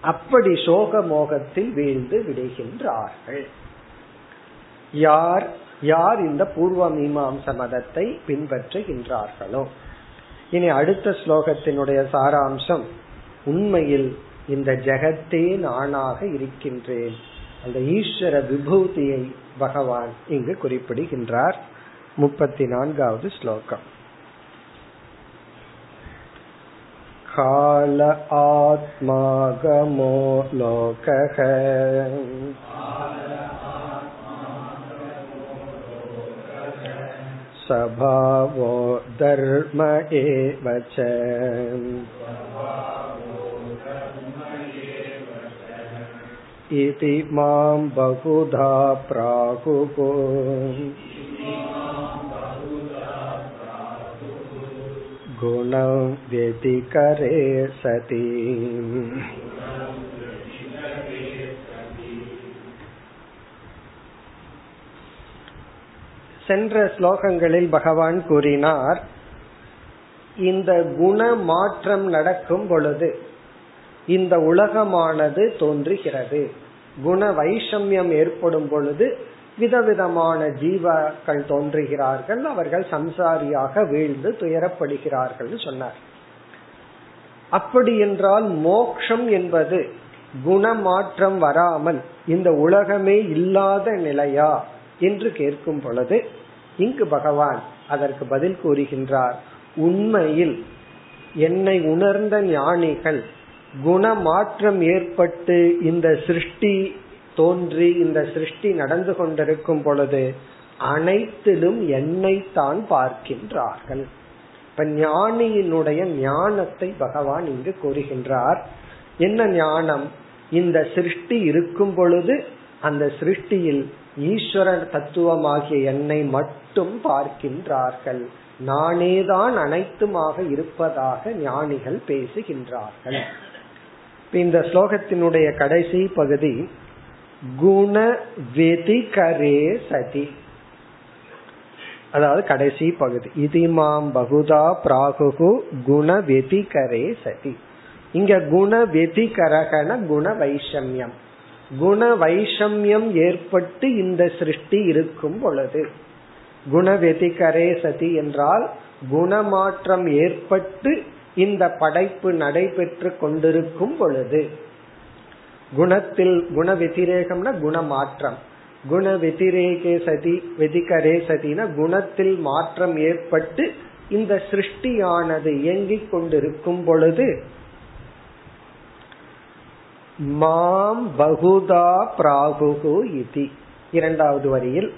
அப்படி சோக மோகத்தில் வீழ்ந்து விடுகின்றார்கள். யார் யார் இந்த பூர்வ மீமாம்ச மதத்தை பின்பற்றுகின்றார்களோ? இனி அடுத்த ஸ்லோகத்தினுடைய சாராம்சம் உண்மையில் இந்த ஜெகத்தே நானாக இருக்கின்றேன். அந்த ஈஸ்வர விபூதியை பகவான் இங்கு குறிப்பிடுகின்றார். முப்பத்தி நான்காவது ஸ்லோகம். काल आत्मागमो लोकः। स्वभावो धर्म एव च। इति माँ बहुधा प्राकुपो गुणं व्यतिकरे सति சென்ற ஸ்லோகங்களில் பகவான் கூறினார் இந்த குண மாற்றம் நடக்கும் பொழுது இந்த உலகமானது தோன்றுகிறது குண வைஷமியம் ஏற்படும் பொழுது விதவிதமான ஜீவர்கள் தோன்றுகிறார்கள். அவர்கள் சம்சாரியாக வீழ்ந்து துயரப்படுகிறார்கள் சொன்னார். அப்படி என்றால் மோக்ஷம் என்பது குணமாற்றம் வராமல் இந்த உலகமே இல்லாத நிலையா என்று கேட்கும் பொழுது இங்கு பகவான் அதற்கு பதில் கூறுகின்றார். உண்மையில் என்னை உணர்ந்த ஞானிகள் குணமாற்றம் ஏற்பட்டு இந்த சிருஷ்டி தோன்றி இந்த சிருஷ்டி நடந்து கொண்டிருக்கும் பொழுது அனைத்திலும் என்னை தான் பார்க்கின்றார்கள். இப்ப ஞானியினுடைய ஞானத்தை பகவான் இங்கு கூறுகின்றார். என்ன ஞானம்? இந்த சிருஷ்டி இருக்கும் பொழுது அந்த சிருஷ்டியில் ஈஸ்வரன் தத்துவமாகிய என்னை மட்டும் பார்க்கின்றார்கள். நானேதான் அனைத்துமாக இருப்பதாக ஞானிகள் பேசுகின்றார்கள். இந்த ஸ்லோகத்தினுடைய கடைசி பகுதி குண வெதிகரே சதி. அதாவது கடைசி பகுதி. இதிமாம் பகுதா பிராகு குண வெதிகரே சதி. இங்க குண வெதிகரகன குண வைஷமியம். குண வைஷமியம் ஏற்பட்டு இந்த சிருஷ்டி இருக்கும் பொழுது. குண வெதிகரே சதி என்றால் குணமாற்றம் ஏற்பட்டு இந்த படைப்பு நடைபெற்று கொண்டிருக்கும் பொழுது. குணத்தில் குண வெதிரேகம்னா குணமாற்றம். குண வெதிரேகே சதி வெதிகரே சதினா குணத்தில் மாற்றம் ஏற்பட்டு இந்த சிருஷ்டியானது இயங்கிக் கொண்டிருக்கும் பொழுது மாம் பகுதா பிராகுகு இதி. இரண்டாவது வரியில்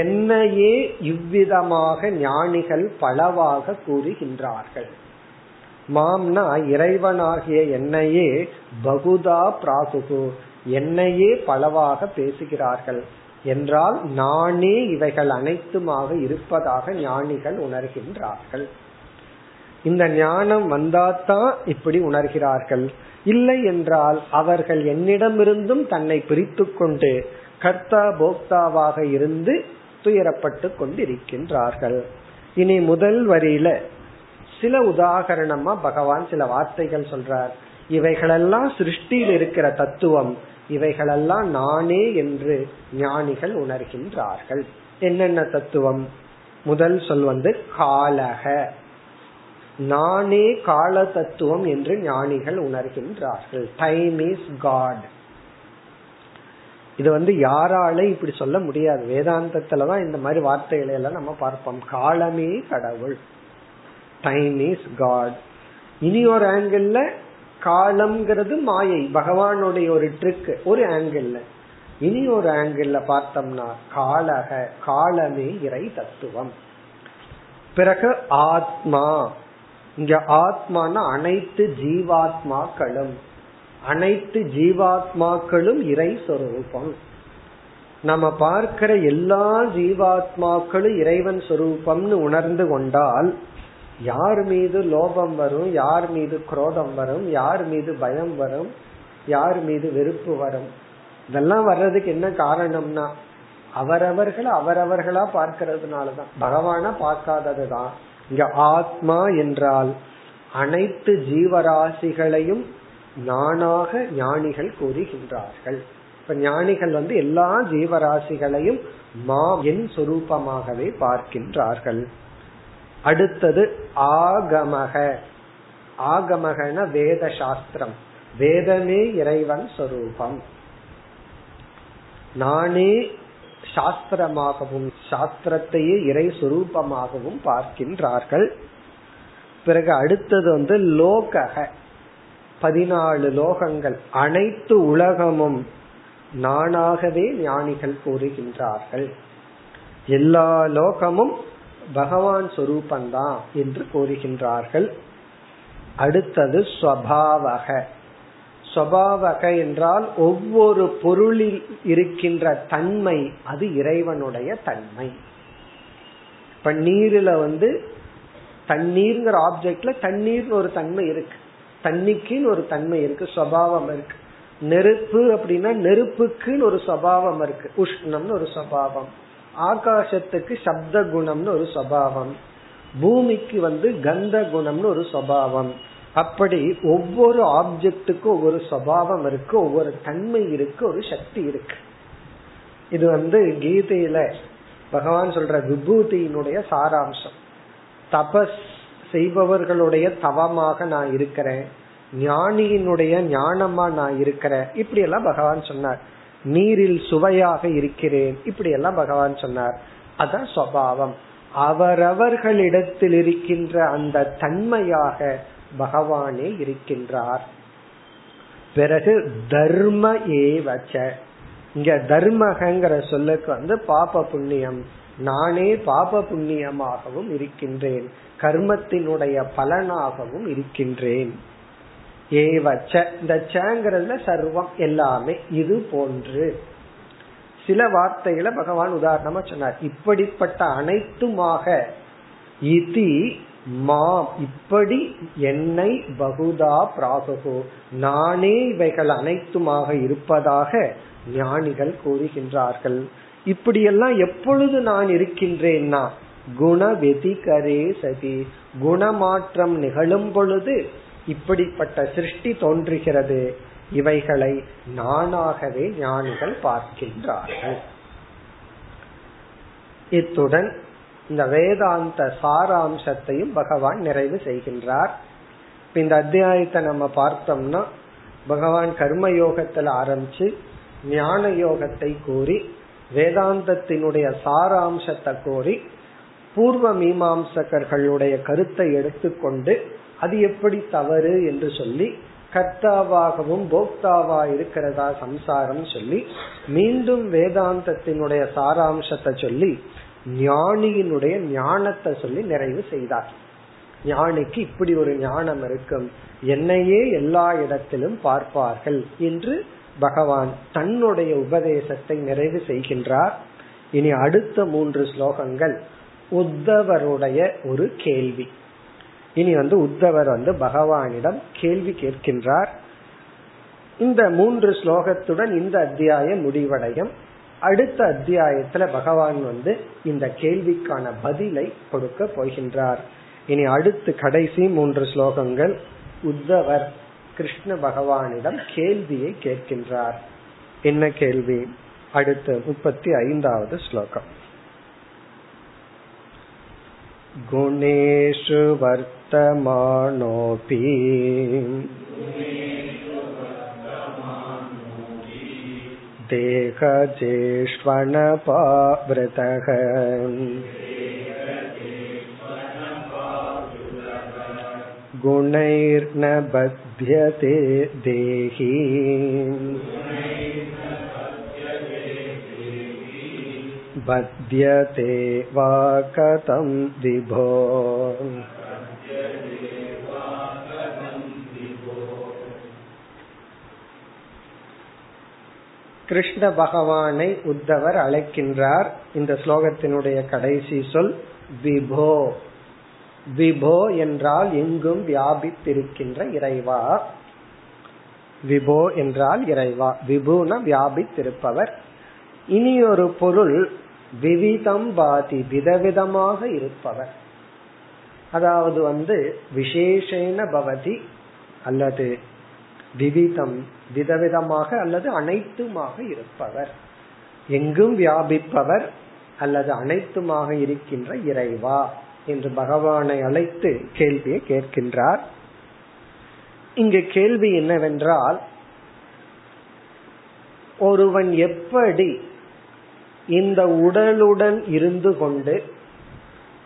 என்னையே இவ்விதமாக ஞானிகள் பலவாக கூறுகின்றார்கள். மாம்னா இறைவனாகிய என்னையே பகுதா பிராகுகு என்னையே பலவாக பேசுகிறார்கள். என்றால் நானே இவைகள் அனைத்துமாக இருப்பதாக ஞானிகள் உணர்கின்றார்கள். இந்த ஞானம் வந்தாதான் இப்படி உணர்கிறார்கள். இல்லை என்றால் அவர்கள் என்னிடமிருந்தும் தன்னை பிரித்து கொண்டு கர்த்தா போக்தாவாக இருந்து துயரப்பட்டு கொண்டிருக்கின்றார்கள். இனி முதல் வரியில சில உதாகரணமா பகவான் சில வார்த்தைகள் சொல்றார். இவைகளெல்லாம் சிருஷ்டியில் இருக்கிற தத்துவம். இவைகளெல்லாம் நானே என்று ஞானிகள் உணர்கின்றார்கள். என்னென்ன தத்துவம்? முதல் சொல் வந்து காலக. நானே கால தத்துவம் என்று ஞானிகள் உணர்கின்றார்கள். டைம் இஸ் காட் இது வந்து யாராலே இப்படி சொல்ல முடியாது. வேதாந்தத்துலதான் இந்த மாதிரி வார்த்தைகளை எல்லாம் நம்ம பார்ப்போம். காலமே கடவுள். டைம் இஸ் காட் இனி ஒரு ஆங்கிள் காலம்ங்கிறது மாயை. பகவானுடைய ஒரு ட்ரிக் ஒரு ஆங்கிள் இனி ஒரு ஆங்கிள் பார்த்தோம்னா காலக காலமே இறை தத்துவம். பிறகு ஆத்மா. இங்க ஆத்மான அனைத்து ஜீவாத்மாக்களும். அனைத்து ஜீவாத்மாக்களும் இறை சொரூபம். நம்ம பார்க்கிற எல்லா ஜீவாத்மாக்களும் இறைவன் சொரூபம்னு உணர்ந்து கொண்டால் யார் மீது லோபம் வரும் யார் மீது குரோதம் வரும் யார் மீது பயம் வரும் யார் மீது வெறுப்பு வரும்? இதெல்லாம் வர்றதுக்கு என்ன காரணம்னா அவரவர்கள் அவரவர்களா பார்க்கறதுனாலதான். பகவான பார்க்காததுதான். இங்க ஆத்மா என்றால் அனைத்து ஜீவராசிகளையும் நானாக ஞானிகள் கூறுகின்றார்கள். இப்ப ஞானிகள் வந்து எல்லா ஜீவராசிகளையும் மா என் சொரூபமாகவே பார்க்கின்றார்கள். அடுத்தது ஆகமக. ஆகமகன வேத சாஸ்திரம். வேதமே இறைவன் சொரூபம். நானே சாஸ்திரமாகவும் சாஸ்திரத்தையே இறை சுரூபமாகவும் பார்க்கின்றார்கள். பிறகு அடுத்தது வந்து லோகக. பதினாலு லோகங்கள் அனைத்து உலகமும் நானாகவே ஞானிகள் கூறுகின்றார்கள். எல்லா லோகமும் பகவான் சொரூபந்தான் என்று கூறுகின்றார்கள். அடுத்தது ஸ்வபாவக. ஸ்வபாவக என்றால் ஒவ்வொரு பொருளில் இருக்கின்ற தன்மை அது இறைவனுடைய தன்மை. இப்ப நீரில் வந்து தண்ணீர்ங்கிற ஆப்ஜெக்ட்ல தண்ணீர்னு ஒரு தன்மை இருக்கு. தண்ணிக்குன்னு ஒரு தன்மை இருக்கு சுவாவம் இருக்கு. நெருப்பு அப்படின்னா நெருப்புக்குன்னு ஒரு சுவாவம் இருக்கு. உஷ்ணம்னு ஒரு சுவாவம் ஆகாசத்துக்கு சப்த குணம்னு ஒரு சபாவம் பூமிக்கு வந்து கந்த குணம்னு ஒரு சபாவம் அப்படி ஒவ்வொரு ஆப்ஜெக்டுக்கும் ஒவ்வொரு சபாவம் இருக்கு ஒவ்வொரு தன்மை இருக்கு ஒரு சக்தி இருக்கு. இது வந்து கீதையில பகவான் சொல்ற விபூதியினுடைய சாராம்சம். தபஸ் செய்பவர்களுடைய தவமாக நான் இருக்கிறேன் ஞானியினுடைய ஞானமா நான் இருக்கிறேன் இப்படி எல்லாம் பகவான் சொன்னார். நீரில் சுவையாக இருக்கிறேன். இப்படி எல்லாம் பகவான் சொன்னார். அதான் சுவாவம். அவரவர்களிடத்தில் இருக்கின்ற அந்த தன்மையாக பகவானே இருக்கின்றார். பிறகு தர்ம ஏவச்ச. இங்க தர்மகங்கிற சொல்லுக்கு வந்து பாப புண்ணியம். நானே பாப புண்ணியமாகவும் இருக்கின்றேன். கர்மத்தினுடைய பலனாகவும் இருக்கின்றேன். ஏவச்ச. இந்த சேங்கிறதுல சர்வம் எல்லாமே இது போன்று. சில வார்த்தைகளை பகவான் உதாரணமா சொன்னார். இப்படிப்பட்ட அனைத்துமாக இதி மாம். இப்படி என்னை பகுதா பிராகோ நானே இவைகள் அனைத்துமாக இருப்பதாக ஞானிகள் கூறுகின்றார்கள். இப்படியெல்லாம் எப்பொழுது நான் இருக்கின்றேன்னா? குண வெதிகரே சதி. குணமாற்றம் நிகழும் பொழுது இப்படிப்பட்ட சிருஷ்டி தோன்றுகிறது. இவைகளை நானாகவே ஞானிகள் பார்க்கின்றார்கள். இத்துடன் இந்த வேதாந்த சாராம்சத்தையும் பகவான் நிறைவு செய்கின்றார். இந்த அத்தியாயத்தை நம்ம பார்த்தோம்னா பகவான் கர்ம யோகத்துல ஆரம்பிச்சு ஞான யோகத்தை கூறி வேதாந்தத்தினுடைய சாராம்சத்தை கோரி பூர்வ மீமாம்சகர்களுடைய கருத்தை எடுத்துக்கொண்டு அது எப்படி தவறு என்று சொல்லி கர்த்தாவாகவும் போக்தாவா இருக்கிறதா சம்சாரம் சொல்லி மீண்டும் வேதாந்தத்தினுடைய சாராம்சத்தை சொல்லி ஞானியினுடைய ஞானத்தை சொல்லி நிறைவு செய்தார். ஞானிக்கு இப்படி ஒரு ஞானம் இருக்கும். என்னையே எல்லா இடத்திலும் பார்ப்பார்கள் என்று பகவான் தன்னுடைய உபதேசத்தை நிறைவு செய்கின்றார். இனி அடுத்த மூன்று ஸ்லோகங்கள் உத்தவருடைய ஒரு கேள்வி. இனி வந்து உத்தவர் வந்து பகவானிடம் கேள்வி கேட்கின்றார். இந்த மூன்று ஸ்லோகத்துடன் இந்த அத்தியாயம் முடிவடையும். அடுத்த அத்தியாயத்துல பகவான் வந்து இந்த கேள்விக்கான பதிலை கொடுக்க போகின்றார். இனி அடுத்து கடைசி மூன்று ஸ்லோகங்கள். உத்தவர் கிருஷ்ண பகவானிடம் கேள்வியை கேட்கின்றார். என்ன கேள்வி? அடுத்து முப்பத்தி ஐந்தாவது ஸ்லோகம். गुणेषु वर्तमानोऽपि देहजेष्वनपावृतः गुणैर्न बध्यते देही बध्यते वा कथं विभो கிருஷ்ண பகவானை உத்தவர் அழைக்கின்றார் இந்த ஸ்லோகத்தினுடைய கடைசி சொல் விபோ விபோ என்றால் எங்கும் வியாபித்திருக்கின்ற இறைவா விபோ என்றால் இறைவா விபுன வியாபித்திருப்பவர் இனி ஒரு பொருள் விவிதம் பாதி விதவிதமாக இருப்பவர். அதாவது வந்து விசேஷேன பவதி அல்லது விவிதம் விதவிதமாக அல்லது அனைத்துமாக இருப்பவர். எங்கும் வியாபிப்பவர் அல்லது அனைத்துமாக இருக்கின்ற இறைவா என்று பகவானை அழைத்து கேள்வியை கேட்கின்றார். இங்கு கேள்வி என்னவென்றால் ஒருவன் எப்படி இந்த உடலுடன் இருந்து கொண்டு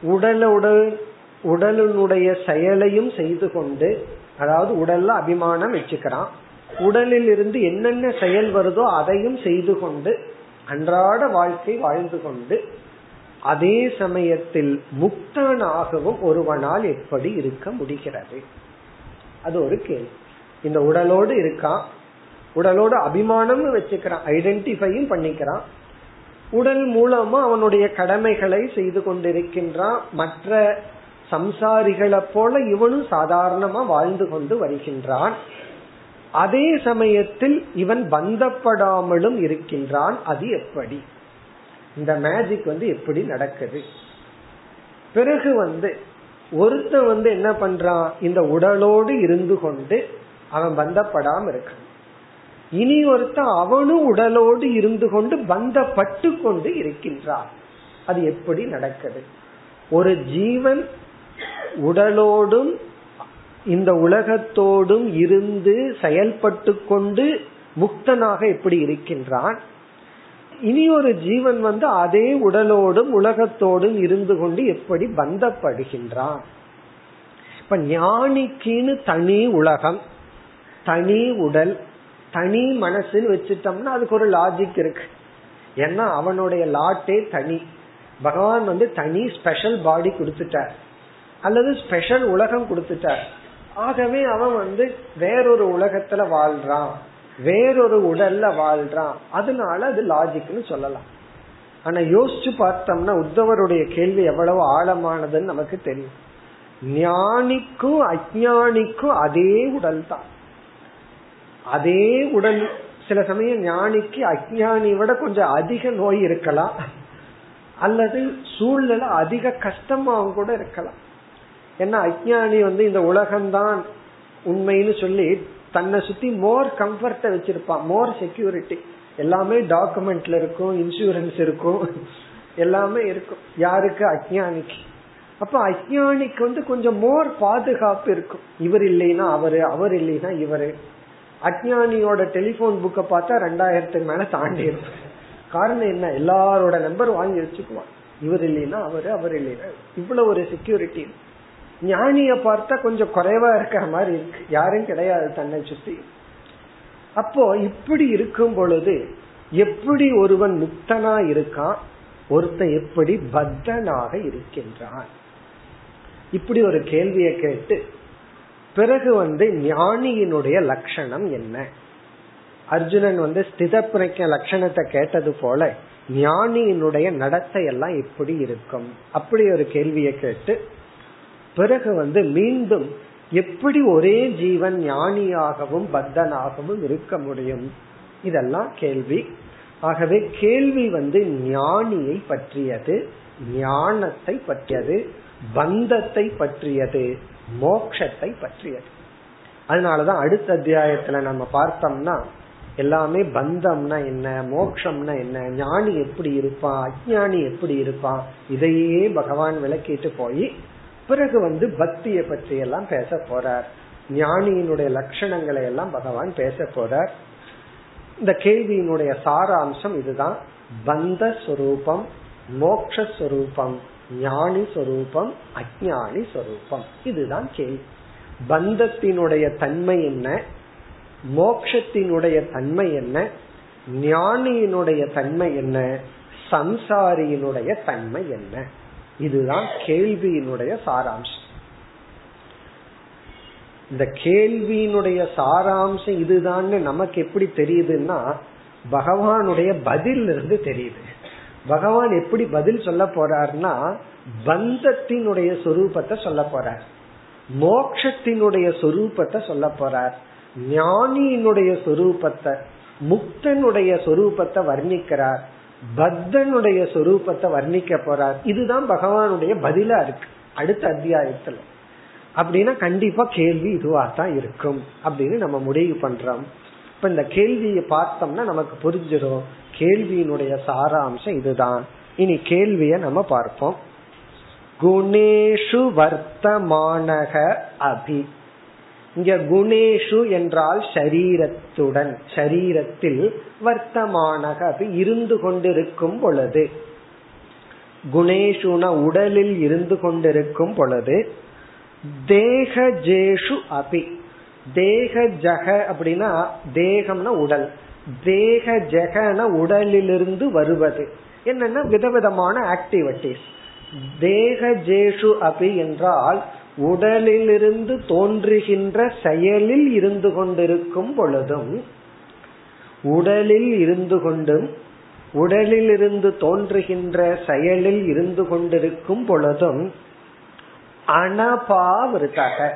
உடலுடன் உடலினுடைய செயலையும் செய்து கொண்டு அதாவது உடல்ல அபிமானம் வச்சுக்கிறான். உடலில் இருந்து என்னென்ன செயல் வருதோ அதையும் செய்து கொண்டு அன்றாட வாழ்க்கை வாழ்ந்து கொண்டு அதே சமயத்தில் முக்தனாகவும் ஒருவனால் எப்படி இருக்க முடிகிறது? அது ஒரு கேள்வி. இந்த உடலோடு இருக்கான். உடலோடு அபிமானமும் வச்சுக்கிறான். ஐடென்டிஃபையும் பண்ணிக்கிறான். உடல் மூலமா அவனுடைய கடமைகளை செய்து கொண்டிருக்கின்றான் மற்ற சம்சாரிகளை போல இவனும் சாதாரணமா வாழ்ந்து கொண்டு வருகின்றான். அதே சமயத்தில் இவன் பந்தப்படாமலும் இருக்கின்றான். அது எப்படி? இந்த மேஜிக் வந்து எப்படி நடக்குது? பிறகு வந்து ஒருத்த வந்து என்ன பண்றான்? இந்த உடலோடு இருந்து கொண்டு அவன் பந்தப்படாம இருக்கான். இனி ஒருத்தன் அவனும் உடலோடு இருந்து கொண்டு பந்தப்பட்டு கொண்டு இருக்கின்றான். அது எப்படி நடக்குது? ஒரு ஜீவன் உடலோடும் இந்த உலகத்தோடும் இருந்து செயல்பட்டு கொண்டு முக்தனாக எப்படி இருக்கின்றான்? இனி ஒரு ஜீவன் வந்து அதே உடலோடும் உலகத்தோடும் இருந்து கொண்டு எப்படி பந்தப்படுகின்றான்? இப்ப ஞானிக்குன்னு தனி உலகம் தனி உடல் தனி மனசுன்னு வச்சுட்டோம்னா அதுக்கு ஒரு லாஜிக் இருக்கு. ஏன்னா அவனுடைய லாட்டே தனி. பகவான் வந்து தனி ஸ்பெஷல் பாடி கொடுத்துட்டார். அல்லது ஸ்பெஷல் உலகம் கொடுத்துட்டார். ஆகவே அவன் வந்து வேறொரு உலகத்துல வாழ்றான். வேறொரு உடல்ல வாழ்றான். அதனால அது லாஜிக்னு சொல்லலாம். ஆனா யோசிச்சு பார்த்தோம்னா உத்தவருடைய கேள்வி எவ்வளவு ஆழமானதுன்னு நமக்கு தெரியும். ஞானிக்கும் அஜானிக்கும் அதே உடல் தான் அதே உடல் சில சமயம் ஞானிக்கு அஜானி விட கொஞ்சம் அதிக நோய் இருக்கலாம். அல்லது சூழ்நிலை அதிக கஷ்டமாவும் கூட இருக்கலாம். ஏன்னா அஜானி வந்து இந்த உலகம்தான் உண்மைன்னு சொல்லி தன்னை சுத்தி மோர் கம்ஃபர்ட வச்சிருப்பான். மோர் செக்யூரிட்டி எல்லாமே டாக்குமெண்ட்ல இருக்கும் இன்சூரன்ஸ் இருக்கும். எல்லாமே இருக்கும். யாருக்கு? அஜானிக்கு அப்ப அஜானிக்கு வந்து கொஞ்சம் மோர் பாதுகாப்பு இருக்கும். இவர் இல்லைன்னா அவரு அவர் இல்லைன்னா இவரு. அஜானியோட டெலிபோன் புக்கை பார்த்தா ரெண்டாயிரத்துக்கு மேல தாண்டி காரணம் என்ன? எல்லாரோட நம்பர் வாங்கி வச்சுக்குவான். இவர் இல்லைன்னா அவரு அவர் இல்லைன்னா இவ்வளவு ஒரு செக்யூரிட்டி ஞானிய பார்த்தா கொஞ்சம் குறைவா இருக்கிற மாதிரி இருக்கு. யாரும் கிடையாது தன்னை சுத்தி. அப்போ இப்படி இருக்கும் பொழுது எப்படி ஒருவன் முக்தனா இருக்கான்? ஒருத்தன் எப்படி பத்தனாக இருக்கின்றான்? இப்படி ஒரு கேள்வியை கேட்டு பிறகு வந்து ஞானியினுடைய லட்சணம் என்ன? அர்ஜுனன் வந்து ஸ்தித பிரக்க லட்சணத்தை கேட்டது போல ஞானியினுடைய நடத்தை எல்லாம் எப்படி இருக்கும். அப்படி ஒரு கேள்வியை கேட்டு பிறகு வந்து மீண்டும் எப்படி ஒரே ஜீவன் ஞானியாகவும் பத்தனாகவும் இருக்க முடியும்? இதெல்லாம் கேள்வி. ஆகவே கேள்வி வந்து ஞானியை பற்றியது ஞானத்தை பற்றியது பந்தத்தை பற்றியது. மோக்ஷத்தை பற்றியது. அதனாலதான் அடுத்த அத்தியாயத்துல நம்ம பார்த்தோம்னா எல்லாமே பந்தம்னா என்ன மோக்ஷம்னா என்ன ஞானி எப்படி இருப்பான் அஜானி எப்படி இருப்பான் இதையே பகவான் விளக்கிட்டு போய் பிறகு வந்து பக்தியை பற்றி எல்லாம் பேச போறார். ஞானியினுடைய லட்சணங்களை எல்லாம் பகவான் பேச போறார். இந்த கேள்வியினுடைய சாராம்சம் இதுதான். பந்த ஸ்வரூபம் மோக்ஷரூபம் ஞானி சொரூபம் அஜானி சொரூபம். இதுதான் கேள்வி. பந்தத்தினுடைய தன்மை என்ன? மோக்ஷத்தினுடைய தன்மை என்ன? ஞானியினுடைய தன்மை என்ன? சம்சாரியினுடைய தன்மை என்ன? இதுதான் கேள்வியினுடைய சாராம்சம். இந்த கேள்வியினுடைய சாராம்சம் இதுதான் நமக்கு எப்படி தெரியுதுன்னா பகவானுடைய பதில் இருந்து தெரியுது. பகவான் எப்படி பதில் சொல்ல போறார்னா பந்தத்தினுடைய சொரூபத்தை சொல்ல போறார். மோக்ஷத்தினுடைய சொரூபத்தை சொல்ல போறார். ஞானியினுடைய சொரூபத்தை முக்தனுடைய சொரூபத்தை வர்ணிக்கிறார். பக்தனுடைய சொரூபத்தை வர்ணிக்க போறார். இதுதான் பகவானுடைய பதிலா இருக்கு அடுத்த அத்தியாயத்துல. அப்படின்னா கண்டிப்பா கேள்வி இதுவா தான் இருக்கும் அப்படின்னு நம்ம முடிவு பண்றோம். இப்ப இந்த கேள்வியை பார்த்தோம்னா நமக்கு புரிஞ்சிடும். கேள்வியினுடைய சாராம்சம் இதுதான். இனி கேள்விய நம்ம பார்ப்போம். குணேஷு வர்த்தமானக அபி. இங்க குணேஷு என்றால் ஷரீரத்துடன் ஷரீரத்தில் வர்த்தமானக அபி இருந்து கொண்டிருக்கும் பொழுது. குணேஷுன உடலில் இருந்து கொண்டிருக்கும் பொழுது. தேகஜேஷு அபி. தேக ஜக அப்படின்னா தேகம்னா உடல். தேக ஜெகன உடலிலிருந்து வருவது. என்னன்னா விதவிதமான ஆக்டிவிட்டிஸ் தேகஜேஷு அபி என்றால் உடலிலிருந்து தோன்றுகின்ற செயலில் இருந்து கொண்டிருக்கும் பொழுதும் உடலில் இருந்து கொண்டும் உடலில் இருந்து தோன்றுகின்ற செயலில் இருந்து கொண்டிருக்கும் பொழுதும் அனபாவிருத்தக.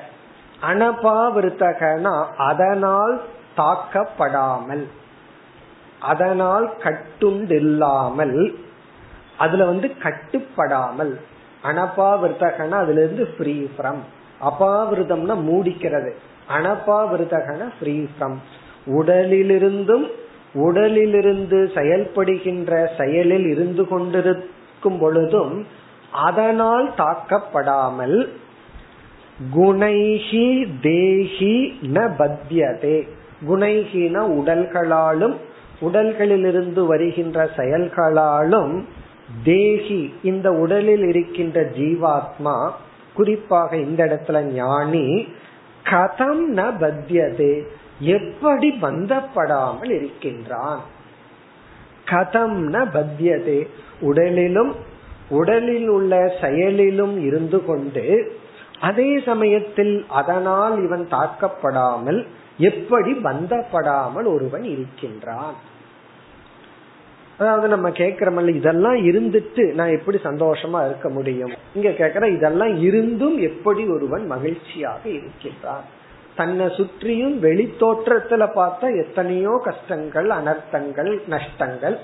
அனபாவிருத்தகனா அதனால் தாக்கப்படாமல் அதனால் கட்டுண்டில்லாமல் அதுல வந்து கட்டுப்படாமல் அனபாவிருத்தகனா அதுல இருந்து ஃப்ரீ ஃப்ரம் அபாவிருதம்னா மூடிக்கிறது. அனபாவிருத்தகன ஃப்ரீ ஃப்ரம் உடலிலிருந்தும் உடலிலிருந்து செயல்படுகின்ற செயலில் இருந்து கொண்டிருக்கும் பொழுதும் அதனால் தாக்கப்படாமல் குணைஹி தேஹி ந பத்தியதே குணைகின உடல்களாலும் உடல்களிலிருந்து வருகின்ற செயல்களாலும் தேகி இந்த உடலில் இருக்கின்ற ஜீவாத்மா குறிப்பாக இந்த இடத்துல ஞானி கதம் ந பத்தியதே எப்படி பந்தப்படாமல் இருக்கின்றான்? கதம் ந பத்தியதே உடலிலும் உடலில் உள்ள செயலிலும் இருந்து கொண்டு அதே சமயத்தில் அதனால் இவன் தாக்கப்படாமல் எப்படி பந்தப்படாமல் ஒருவன் இருக்கின்றான்? அதாவது நம்ம கேக்குறோம்ல இதெல்லாம் இருந்துட்டு நான் எப்படி சந்தோஷமா இருக்க முடியும்? இங்க கேக்குற இதெல்லாம் இருந்தும் எப்படி ஒருவன் மகிழ்ச்சியாக இருக்கின்றான்? தன்னை சுற்றியும் வெளி தோற்றத்துல பார்த்தா எத்தனையோ கஷ்டங்கள் அனர்த்தங்கள் நஷ்டங்கள்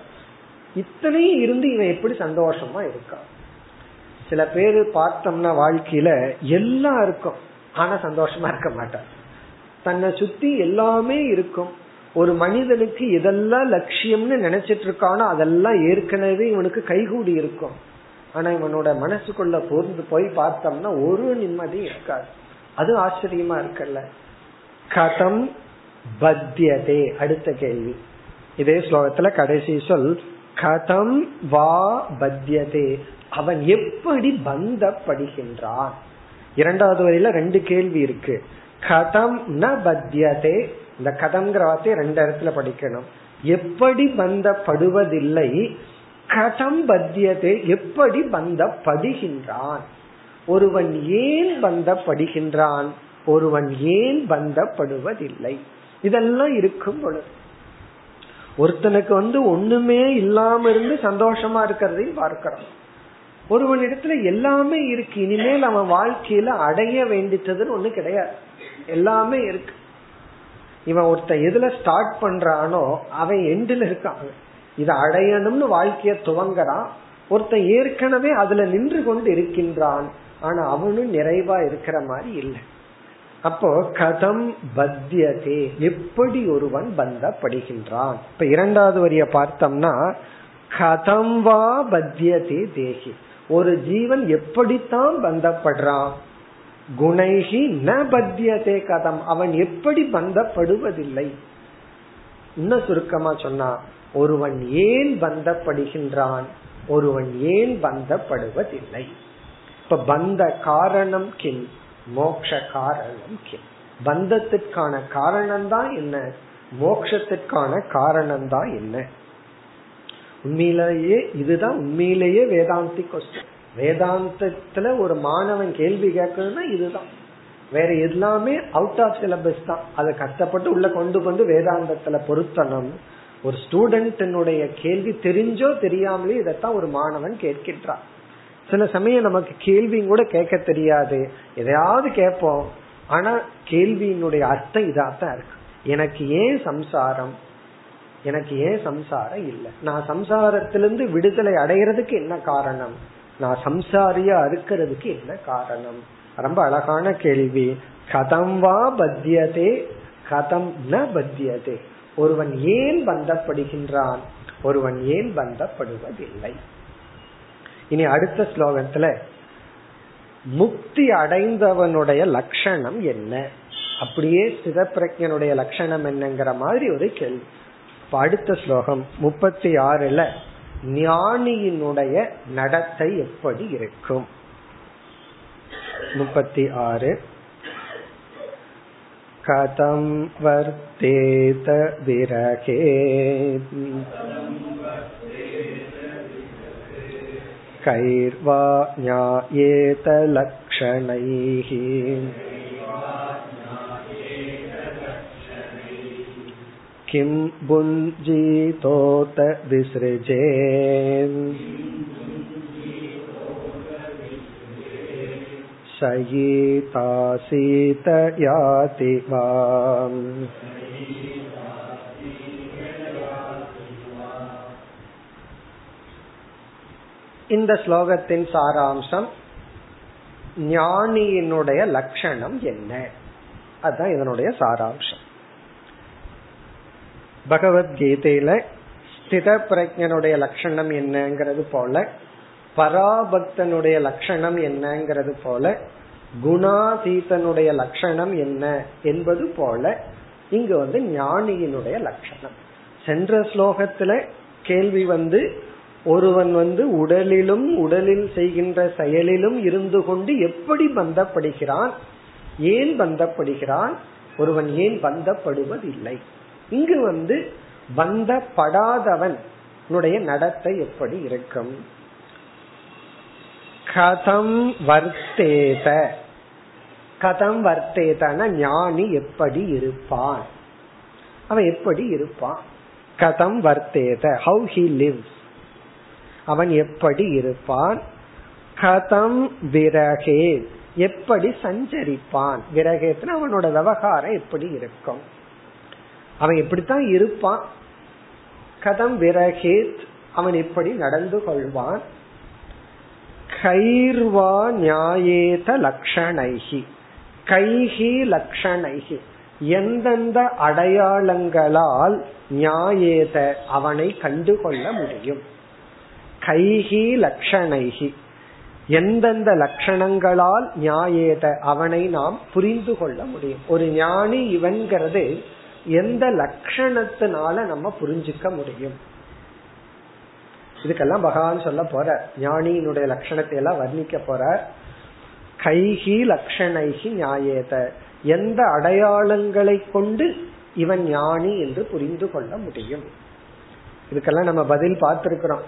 இத்தனையும் இருந்து இவன் எப்படி சந்தோஷமா இருக்கான்? சில பேரு பார்த்தோம்னா வாழ்க்கையில எல்லாம் இருக்கும். ஆனா சந்தோஷமா இருக்க மாட்டார். தன்னை சுத்தி எல்லாமே இருக்கும். ஒரு மனிதனுக்கு இதெல்லாம் லட்சியம்னு நினைச்சிட்டு இருக்கானோ அதெல்லாம் ஏற்கனவே இவனுக்கு கைகூடி இருக்கும். ஆனா இவனோட மனசுக்குள்ள பொருந்து போய் பார்த்தோம்னா ஒரு நிம்மதி இருக்காது. அது ஆச்சரியமா இருக்குல்ல. கதம் பத்தியதே. அடுத்த கேள்வி. இதே ஸ்லோகத்துல கடைசி சொல் கதம் வா பத்தியதே. அவன் எப்படி பந்தப்படுகின்றான்? இரண்டாவது வரையில ரெண்டு கேள்வி இருக்கு. கதம் ந பத்தியதே. இந்த கதம்ங்கிற வார்த்தையை ரெண்டு இடத்துல படிக்கணும். எப்படி பந்தப்படுவதில்லை? கதம் பத்தியதே எப்படி பந்தப்படுகின்றான்? ஒருவன் ஏன் பந்தப்படுகின்றான்? ஒருவன் ஏன் பந்தப்படுவதில்லை? இதெல்லாம் இருக்கும் பொழுது. ஒருத்தனுக்கு வந்து ஒண்ணுமே இல்லாம இருந்து சந்தோஷமா இருக்கிறதையும் பார்க்கிறோம். ஒருவனிடத்துல எல்லாமே இருக்கு. இனிமேல் அவன் வாழ்க்கையில அடைய வேண்டித்ததுன்னு ஒண்ணு கிடையாது. எல்லாமே இருக்கு. இவன் ஒருத்த எதுல ஸ்டார்ட் பண்றானோ அவன் எண்டில் இருக்கான். இதை அடையணும்னு வாழ்க்கைய துவங்குறான். ஒருத்தன் ஏற்கனவே அதுல நின்று கொண்டு இருக்கின்றான். ஆனா அவனும் நிறைவா இருக்கிற மாதிரி இல்லை. அப்போ கதம் பத்தியதே. எப்படி ஒருவன் பந்தப்படுகின்றான்? இப்ப இரண்டாவது வரிய பார்த்தோம்னா கதம் வா பத்தியதே தேகி. ஒரு ஜீவன் எப்படித்தான் பந்தப்படுறான்? குணைகி ந பத்தியதே கதம். அவன் எப்படி பந்தப்படுவதில்லை? இன்னும் சுருக்கமா சொன்னா ஒருவன் ஏன் பந்தப்படுகின்றான்? ஒருவன் ஏன் பந்தப்படுவதில்லை? இப்ப பந்த காரணம் கிம் மோக்ஷ காரணம் கிம். பந்தத்திற்கான காரணம் தான் என்ன? மோக்ஷத்திற்கான காரணம் தான் என்ன? உண்மையிலேயே இதுதான் உண்மையிலேயே வேதாந்தி கொஸ்டின் வேதாந்தத்துல ஒரு மாணவன் கேள்வி கேட்கணும்னா இதுதான். வேற எல்லாமே அவுட் ஆஃப் சிலபஸ் தான். அதை கஷ்டப்பட்டு உள்ள கொண்டு கொண்டு வேதாந்தத்துல பொருத்தணும். ஒரு ஸ்டூடெண்டினுடைய கேள்வி தெரிஞ்சோ தெரியாமலே இதைத்தான் ஒரு மாணவன் கேட்கின்றான். சில சமயம் நமக்கு கேள்வியும் கூட கேட்க தெரியாது. எதையாவது கேட்போம். ஆனா கேள்வியினுடைய அர்த்தம் இதாத்தான் இருக்கு. எனக்கு ஏன் சம்சாரம்? எனக்கு ஏன் சம்சாரம் இல்லை? நான் சம்சாரத்திலிருந்து விடுதலை அடைகிறதுக்கு என்ன காரணம்? நான் சம்சாரியா இருக்கிறதுக்கு என்ன காரணம்? ரொம்ப அழகான கேள்வி. கதம் வா பத்தியதே கதம் ந பத்தியதே. ஒருவன் ஏன் பந்தப்படுகின்றான்? ஒருவன் ஏன் பந்தப்படுவதில்லை? இனி அடுத்த ஸ்லோகத்துல முக்தி அடைந்தவனுடைய லட்சணம் என்ன? அப்படியே சிவப்பிரஜனுடைய லட்சணம் என்னங்கிற மாதிரி ஒரு கேள்வி. இப்ப அடுத்த ஸ்லோகம் முப்பத்தி ஆறுல ஞானியினுடைய நடத்தை எப்படி இருக்கும் முப்பத்தி ஆறு கதம் வர்த்தேத விரகே कैर्वा ज्ञायेत लक्षणैः किं भुञ्जीतोत विसृजे सयीतासीत याति वाम् இந்த ஸ்லோகத்தின் சாராம்சம் ஞானியினுடைய லட்சணம் என்ன அதுதான் இதனுடைய சாராம்சம் பகவத்கீதையில ஸ்தித பிரஜனுடைய லட்சணம் என்னங்கிறது போல பராபக்தனுடைய லட்சணம் என்னங்கிறது போல குணாதீதனுடைய லட்சணம் என்ன என்பது போல இங்கு வந்து ஞானியினுடைய லட்சணம். சென்ற ஸ்லோகத்துல கேள்வி வந்து ஒருவன் வந்து உடலிலும் உடலில் செய்கின்ற செயலிலும் இருந்து கொண்டு எப்படி பந்தப்படுகிறான்? ஏன் பந்தப்படுகிறான்? ஒருவன் ஏன் பந்தப்படுவதில்லை? இங்கு வந்து பந்தப்படாதவன் நடத்தை எப்படி இருக்கும்? கதம் வர்த்தேத. கதம் வர்த்தேதன ஞானி எப்படி இருப்பான்? அவன் எப்படி இருப்பான்? கதம் வர்த்தேத. ஹவு ஹி லிவ்ஸ் அவன் எப்படி இருப்பான்? கதம் விரகே. எப்படி சஞ்சரிப்பான்? விரகேத்னா அவனோட விவகாரம் எப்படி இருக்கும்? அவன் இப்படித்தான் இருப்பான். கதம் விரகேத் அவன் இப்படி நடந்து கொள்வான். கைர்வா நியாயேத லக்ஷணைகி கைகி லக்ஷணைகி எந்தெந்த அடையாளங்களால் நியாயேத அவனை கண்டுகொள்ள முடியும்? கைகி லக்ஷணைகி எந்தெந்த லட்சணங்களால் நியாயேத அவனை நாம் புரிந்து கொள்ள முடியும்? ஒரு ஞானி இவன்கிறது எந்த லட்சணத்தினால நம்ம புரிஞ்சுக்க முடியும்? இதுக்கெல்லாம் பகவான் சொல்ல போற. ஞானியினுடைய லட்சணத்தை எல்லாம் வர்ணிக்க போற. கைகி லட்சணைகி நியாயேத எந்த அடையாளங்களை கொண்டு இவன் ஞானி என்று புரிந்து கொள்ள முடியும்? இதுக்கெல்லாம் நம்ம பதில் பார்த்திருக்கிறோம்.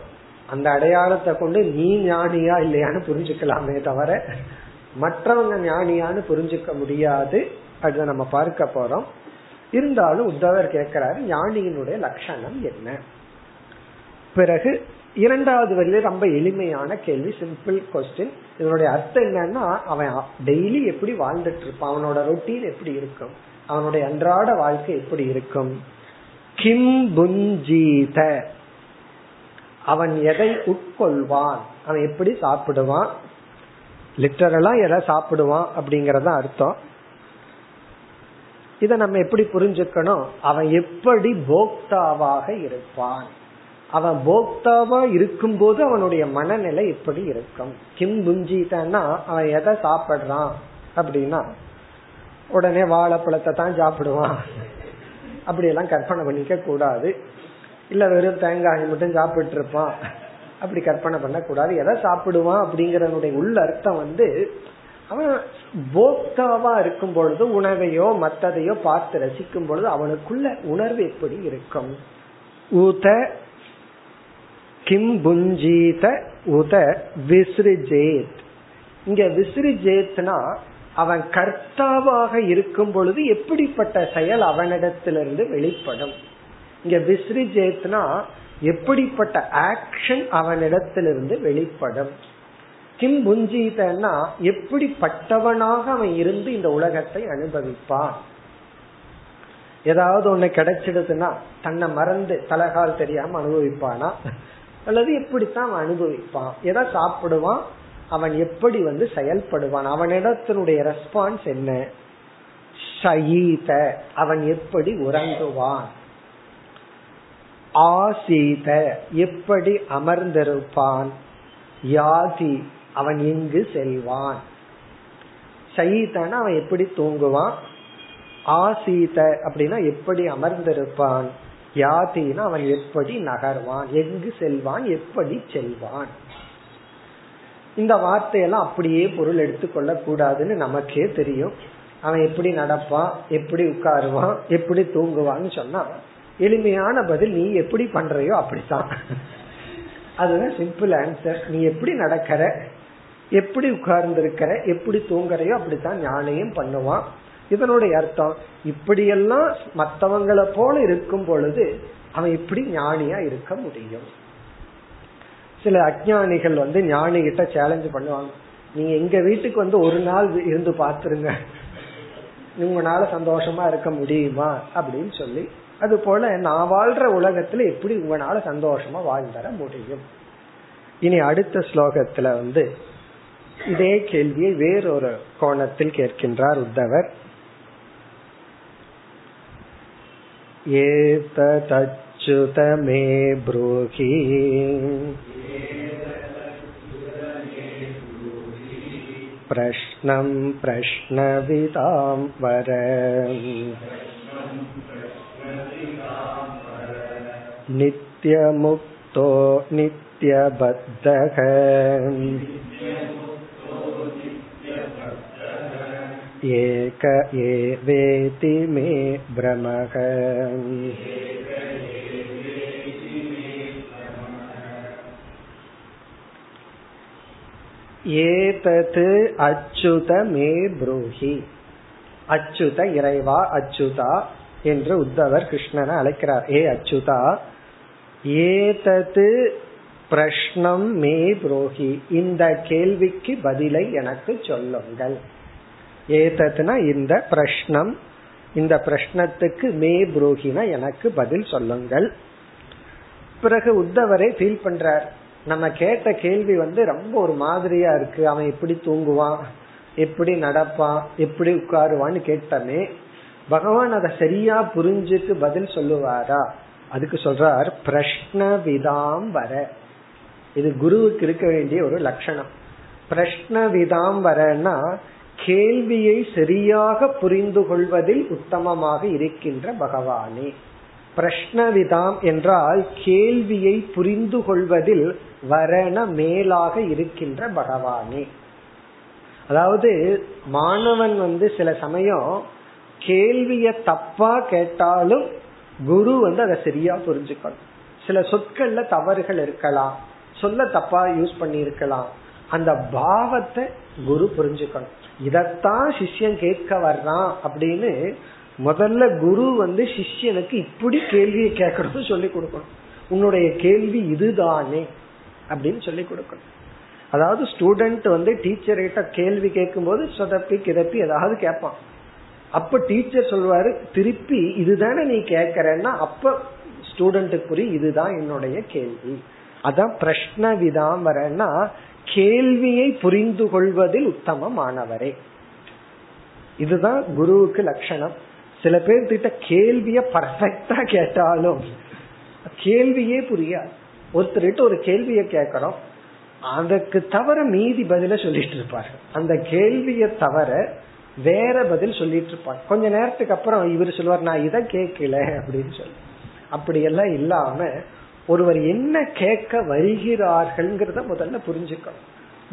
அந்த அடையாளத்தை கொண்டு நீ ஞானியா இல்லையான்னு புரிஞ்சுக்கலாமே தவிர மற்றவங்க ஞானியான்னு புரிஞ்சுக்க முடியாது. அதை நம்ம பார்க்க போறோம். இருந்தாலும் உத்தவர் கேட்கிறாரு ஞானியினுடைய லட்சணம் என்ன? பிறகு இரண்டாவது வரையில ரொம்ப எளிமையான கேள்வி சிம்பிள் கொஸ்டின் இதனுடைய அர்த்தம் என்னன்னா அவன் டெய்லி எப்படி வாழ்ந்துட்டு இருப்பான் அவனோட ரொட்டீன் எப்படி இருக்கும் அவனுடைய அன்றாட வாழ்க்கை எப்படி இருக்கும்? கிம் புஞ்சீத. அவன் எதை உட்கொள்வான் அவன் எப்படி சாப்பிடுவான்? லிட்டரலா எதை சாப்பிடுவான் அப்படிங்கறத அர்த்தம். இத நம்ம எப்படி புரிஞ்சுக்கணும்? அவன் எப்படி போக்தாவாக இருப்பான். அவன் போக்தாவா இருக்கும் போது அவனுடைய மனநிலை எப்படி இருக்கும். கிம் புஞ்சிட்டன்னா அவன் எதை சாப்பிடுறான் அப்படின்னா உடனே வாழைப்பழத்தை தான் சாப்பிடுவான். அப்படி எல்லாம் கற்பனை பண்ணிக்க கூடாது. இல்ல வெறும் தேங்காய் மட்டும் சாப்பிட்டு இருப்பான். அப்படி கற்பனை பண்ண கூடாது எதை சாப்பிடுவான் அப்படிங்கறனுடைய உள்ள அர்த்தம் வந்து அவன் போக்தாவா இருக்கும் பொழுது உணவையோ மத்ததையோ பார்த்து ரசிக்கும் பொழுது அவனுக்குள்ள உணர்வு எப்படி இருக்கும்? உத கிம் புஞ்சீத உத விசிறிஜேத் இங்க விசிறிஜேத்னா அவன் கர்த்தாவாக இருக்கும் பொழுது எப்படிப்பட்ட செயல் அவனிடத்திலிருந்து வெளிப்படும்? இங்க விசிறிஜேத்னா எப்படிப்பட்ட ஆக்ஷன் அவனிடத்திலிருந்து வெளிப்படும்? கிம் புஞ்சிதன்னா எப்படிப்பட்டவனாக அவன் இருந்து இந்த உலகத்தை அனுபவிப்பான்? ஏதாவது ஒண்ணு கிடைச்சிடுதுன்னா தன்னை மறந்து தலகால் தெரியாம அனுபவிப்பானா? அல்லது எப்படித்தான் அவன் அனுபவிப்பான்? எதை சாப்பிடுவான்? அவன் எப்படி வந்து செயல்படுவான்? அவனிடத்தினுடைய ரெஸ்பான்ஸ் என்ன? அவன் எப்படி உறங்குவான்? ஆசீத எப்படி அமர்ந்திருப்பான்? யாதி அவன் எங்கு செல்வான். சயீதன அவன் எப்படி தூங்குவான்? ஆசீத அப்படின்னா எப்படி அமர்ந்திருப்பான்? யாத்தினா அவன் எப்படி நகர்வான்? எங்கு செல்வான்? எப்படி செல்வான்? இந்த வார்த்தையெல்லாம் அப்படியே பொருள் எடுத்துக்கொள்ள கூடாதுன்னு நமக்கே தெரியும். அவன் எப்படி நடப்பான்? எப்படி உட்காருவான்? எப்படி தூங்குவான்னு சொன்னா எளிமையான பதில் நீ எப்படி பண்றையோ அப்படித்தான். அதுதான் சிம்பிள் ஆன்சர் நீ எப்படி நடக்கிற? எப்படி உட்கார்ந்துருக்கிற எப்படி தூங்குறையோ அப்படித்தான் ஞானியும் பண்ணுவான். இதனுடைய அர்த்தம் இப்படியெல்லாம் மற்றவங்களை போல இருக்கும் பொழுது அவன் எப்படி ஞானியா இருக்க முடியும். சில அஜானிகள் வந்து ஞானி கிட்ட சேலஞ்ச் பண்ணுவாங்க. நீங்க எங்க வீட்டுக்கு வந்து ஒரு நாள் இருந்து பாத்துருங்க. உங்களால சந்தோஷமா இருக்க முடியுமா? அப்படின்னு சொல்லி. அது போல நான் வாழ்ற உலகத்துல எப்படி உங்களால சந்தோஷமா வாழ்ந்தர முடியும்? இனி அடுத்த ஸ்லோகத்துல வந்து இதே கேள்வியை வேறொரு கோணத்தில் கேட்கின்றார் உத்தவர் ஏதச்சுத மே ப்ரூஹி प्रश्नं प्रश्नविदां वर नित्यमुक्तो नित्यबद्धः ஏக ஏவேதி மே பிரமக ஏதது அச்சுத மே புரோஹி அச்சுத இறைவா அச்சுதா என்று உத்தவர் கிருஷ்ணனை அழைக்கிறார். ஏ அச்சுதா ஏதது பிரஷ்னம் மே புரோஹி. இந்த கேள்விக்கு பதிலை எனக்கு சொல்லுங்கள். ஏதத்னா இந்த பிரஷ்னம். இந்த பிரஷ்னத்துக்கு மே புரோகினா எனக்கு பதில் சொல்லுங்கள். பிறகு உத்தவரை ஃபீல் பண்றார். நம்ம கேட்ட கேள்வி வந்து ரொம்ப ஒரு மாதிரியா இருக்கு. அவன் எப்படி தூங்குவான்? எப்படி நடப்பான்? எப்படி உட்காருவான்னு கேட்டமே பகவான் அதை சரியா புரிஞ்சுட்டு பதில் சொல்லுவாரா? அதுக்கு சொல்றார் பிரஷ்ன விதாம் வர. இது குருவுக்கு இருக்க வேண்டிய ஒரு லட்சணம். பிரஷ்ன விதாம் வரன்னா கேள்வியை சரியாக புரிந்து கொள்வதில் உத்தமமாக இருக்கின்ற பகவானே. பிரஷ்னவிதாம் என்றால் கேள்வியை புரிந்து கொள்வதில் வரண மேலாக இருக்கின்ற பகவானே. அதாவது மாணவன் வந்து சில சமயம் கேள்விய தப்பா கேட்டாலும் குரு வந்து அதை சரியா புரிஞ்சுக்கணும். சில சொற்கள்ல தவறுகள் இருக்கலாம். சொல்ல தப்பா யூஸ் பண்ணி இருக்கலாம் அந்த பாவத்தை குரு புரிஞ்சுக்கணும். இதத்தான் சிஷ்யன் கேட்க வர்றான் அப்படின்னு முதல்ல குரு வந்து சிஷ்யனுக்கு இப்படி கேள்வியை கேட்கணும்னு சொல்லி கொடுக்கணும். உன்னுடைய கேள்வி இதுதானே அப்படின்னு சொல்லி கொடுக்கணும். அதாவது ஸ்டூடெண்ட் வந்து டீச்சர் கிட்ட கேள்வி கேட்கும் போது சொதப்பி கிதப்பி ஏதாவது கேட்பான். அப்ப டீச்சர் சொல்வாரு திருப்பி இதுதானே நீ கேக்குறன்னா அப்ப ஸ்டூடெண்ட்டுக்கு புரியும் இதுதான் என்னுடைய கேள்வி. அதான் பிரஷ்ன விதாம் வரன்னா கேள்வியை புரிந்து கொள்வதில் உத்தமமானவரே. இதுதான் குருவுக்கு லட்சணம். சில பேர் கிட்ட கேள்விய பர்ஃபெக்டா கேட்டாலும் கேள்வியே புரியாது. ஒருத்தர்கிட்ட ஒரு கேள்விய கேட்கறோம் அதற்கு தவிர மீதி பதில சொல்லிட்டு இருப்பாரு. அந்த கேள்விய தவிர வேற பதில் சொல்லிட்டு இருப்பாங்க கொஞ்ச நேரத்துக்கு அப்புறம் இவர் சொல்லுவார் நான் இதை கேட்கல அப்படின்னு சொல்லி. அப்படியெல்லாம் இல்லாம ஒருவர் என்ன கேட்க வருகிறார்கள்ங்கிறத முதல்ல புரிஞ்சுக்கணும்.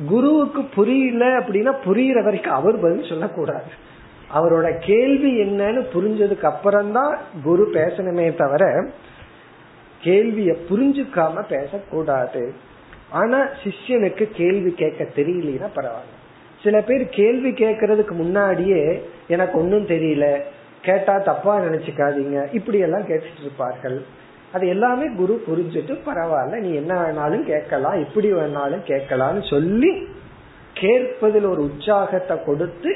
குருவுக்கு புரியல அப்படின்னா புரியுற வரைக்கும் அவர் பதில் சொல்லக்கூடாது. அவரோட கேள்வி என்னன்னு புரிஞ்சதுக்கு அப்புறம் தான் குரு பேசணுமே தவிர கேள்விய புரிஞ்சுக்காம பேசக்கூடாது. ஆனா சிஷ்யனுக்கு கேள்வி கேட்க தெரியலனா பரவாயில்ல. சில பேர் கேள்வி கேட்கறதுக்கு முன்னாடியே எனக்கு ஒன்னும் தெரியல கேட்டா தப்பா நினைச்சுக்காதீங்க இப்படி எல்லாம் கேட்டுட்டு இருப்பார்கள். அது எல்லாமே குரு புரிஞ்சுட்டு பரவாயில்ல நீ என்ன வேணாலும் கேட்கலாம் எப்படி வேணாலும் கேட்கலாம்னு சொல்லி கேட்பதில் ஒரு உற்சாகத்தை கொடுத்து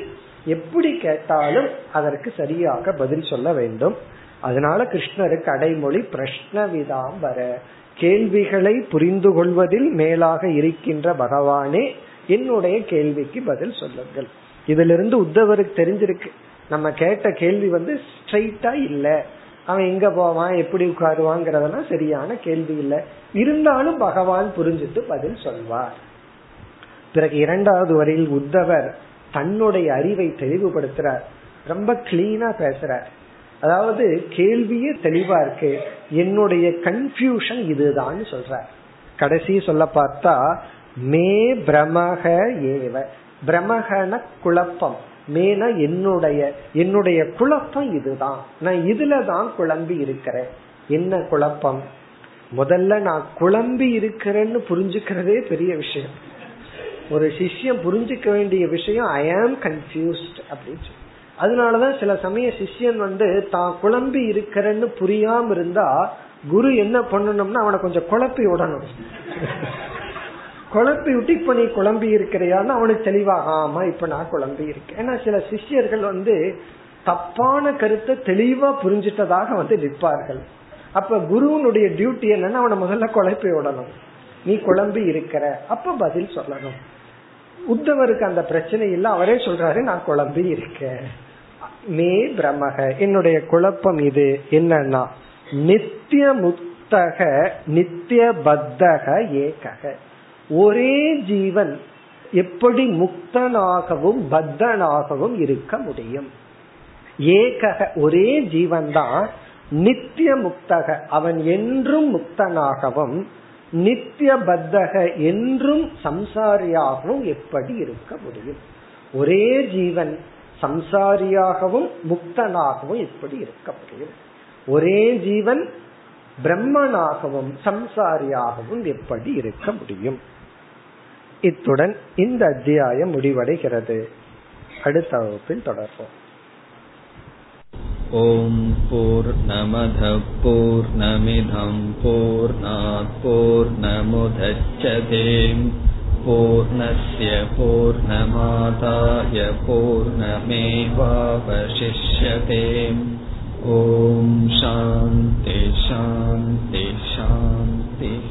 எப்படி கேட்டாலும் அதற்கு சரியாக பதில் சொல்ல வேண்டும். அதனால கிருஷ்ணருக்கு அடைமொழி பிரஷ்ன விதாம் வர கேள்விகளை புரிந்து கொள்வதில் மேலாக இருக்கின்ற பகவானே என்னுடைய கேள்விக்கு பதில் சொல்லுங்கள். இதிலிருந்து உத்தவருக்கு தெரிஞ்சிருக்கு. நம்ம கேட்ட கேள்வி வந்து ஸ்ட்ரைட்டா இல்ல. அவன் எங்க போவான் எப்படி உட்காருவாங்கிறதெல்லாம் சரியான கேள்வி இல்லை. இருந்தாலும் பகவான் புரிஞ்சுட்டு பதில் சொல்வார். பிறகு இரண்டாவது வரையில் உத்தவர் தன்னுடைய அறிவை தெளிவுபடுத்துறார். ரொம்ப கிளீனா பேசுறார். அதாவது கேள்வியே தெளிவா இருக்கு. என்னுடைய கன்ஃபியூஷன் இதுதான் சொல்ற கடைசி சொல்ல பார்த்தா மே பிரமக ஏவ. பிரமகன குழப்பம். மேனா என்னுடைய என்னுடைய குழப்பம் இதுதான். நான் இதுலதான் குழம்பி இருக்கிறேன். என்ன குழப்பம்? முதல்ல நான் குழம்பி இருக்கிறேன்னு புரிஞ்சுக்கிறதே பெரிய விஷயம். ஒரு சிஷ்யம் புரிஞ்சுக்க வேண்டிய விஷயம் ஐ ஆம் கன்ஃபியூஸ்ட் அப்படின்னு சொல்லி. அதனாலதான் சில சமய சிஷ்யன் வந்து தான் குழம்பி இருக்கிறேன்னு புரியாம இருந்தா குரு என்ன பண்ணணும்னா அவனை கொஞ்சம் குழப்பி விடணும். குழம்பி விட்டு இப்ப நீ குழம்பி இருக்கிறியான்னு அவனுக்கு தெளிவாக ஆமா இப்ப நான் குழம்பி இருக்கேன். ஏன்னா சில சிஷ்யர்கள் வந்து தப்பான கருத்தை தெளிவா புரிஞ்சிட்டதாக வந்து நிற்பார்கள். அப்ப குருவனுடைய டியூட்டி என்னன்னா அவனை முதல்ல குழப்பி விடணும். நீ குழம்பி இருக்கிற. அப்ப பதில் சொல்லணும். உத்தவருக்கு அந்த பிரச்சனை இல்ல. அவரே சொல்றாரு நான் குழம்பி இருக்கேன். மே பிரமக என்னுடைய குழப்பம் இது என்னன்னா நித்திய முக்தக நித்திய பத்தக ஏகக. ஒரே ஜீவன் எப்படி முக்தனாகவும் பத்தனாகவும் இருக்க முடியும்? ஏகக ஒரே ஜீவன் தான் நித்திய முக்தக அவன் என்றும் முக்தனாகவும் நித்திய பத்தக என்றும் சம்சாரியாகவும் எப்படி இருக்க முடியும்? ஒரே ஜீவன் சம்சாரியாகவும் முக்தனாகவும் எப்படி இருக்க முடியும்? ஒரே ஜீவன் பிரம்மனாகவும் சம்சாரியாகவும் எப்படி இருக்க முடியும்? இத்துடன் இந்த அத்தியாயம் முடிவடைகிறது அடுத்த வகுப்பில் தொடர்போம் ॐ पूर्णमधपूर्णमिधं पूर्णात्पूर्णमुदच्छते पूर्णस्य पूर्णमादाय पूर्णमेवावशिष्यते ॐ शान्ति शान्ति शान्तिः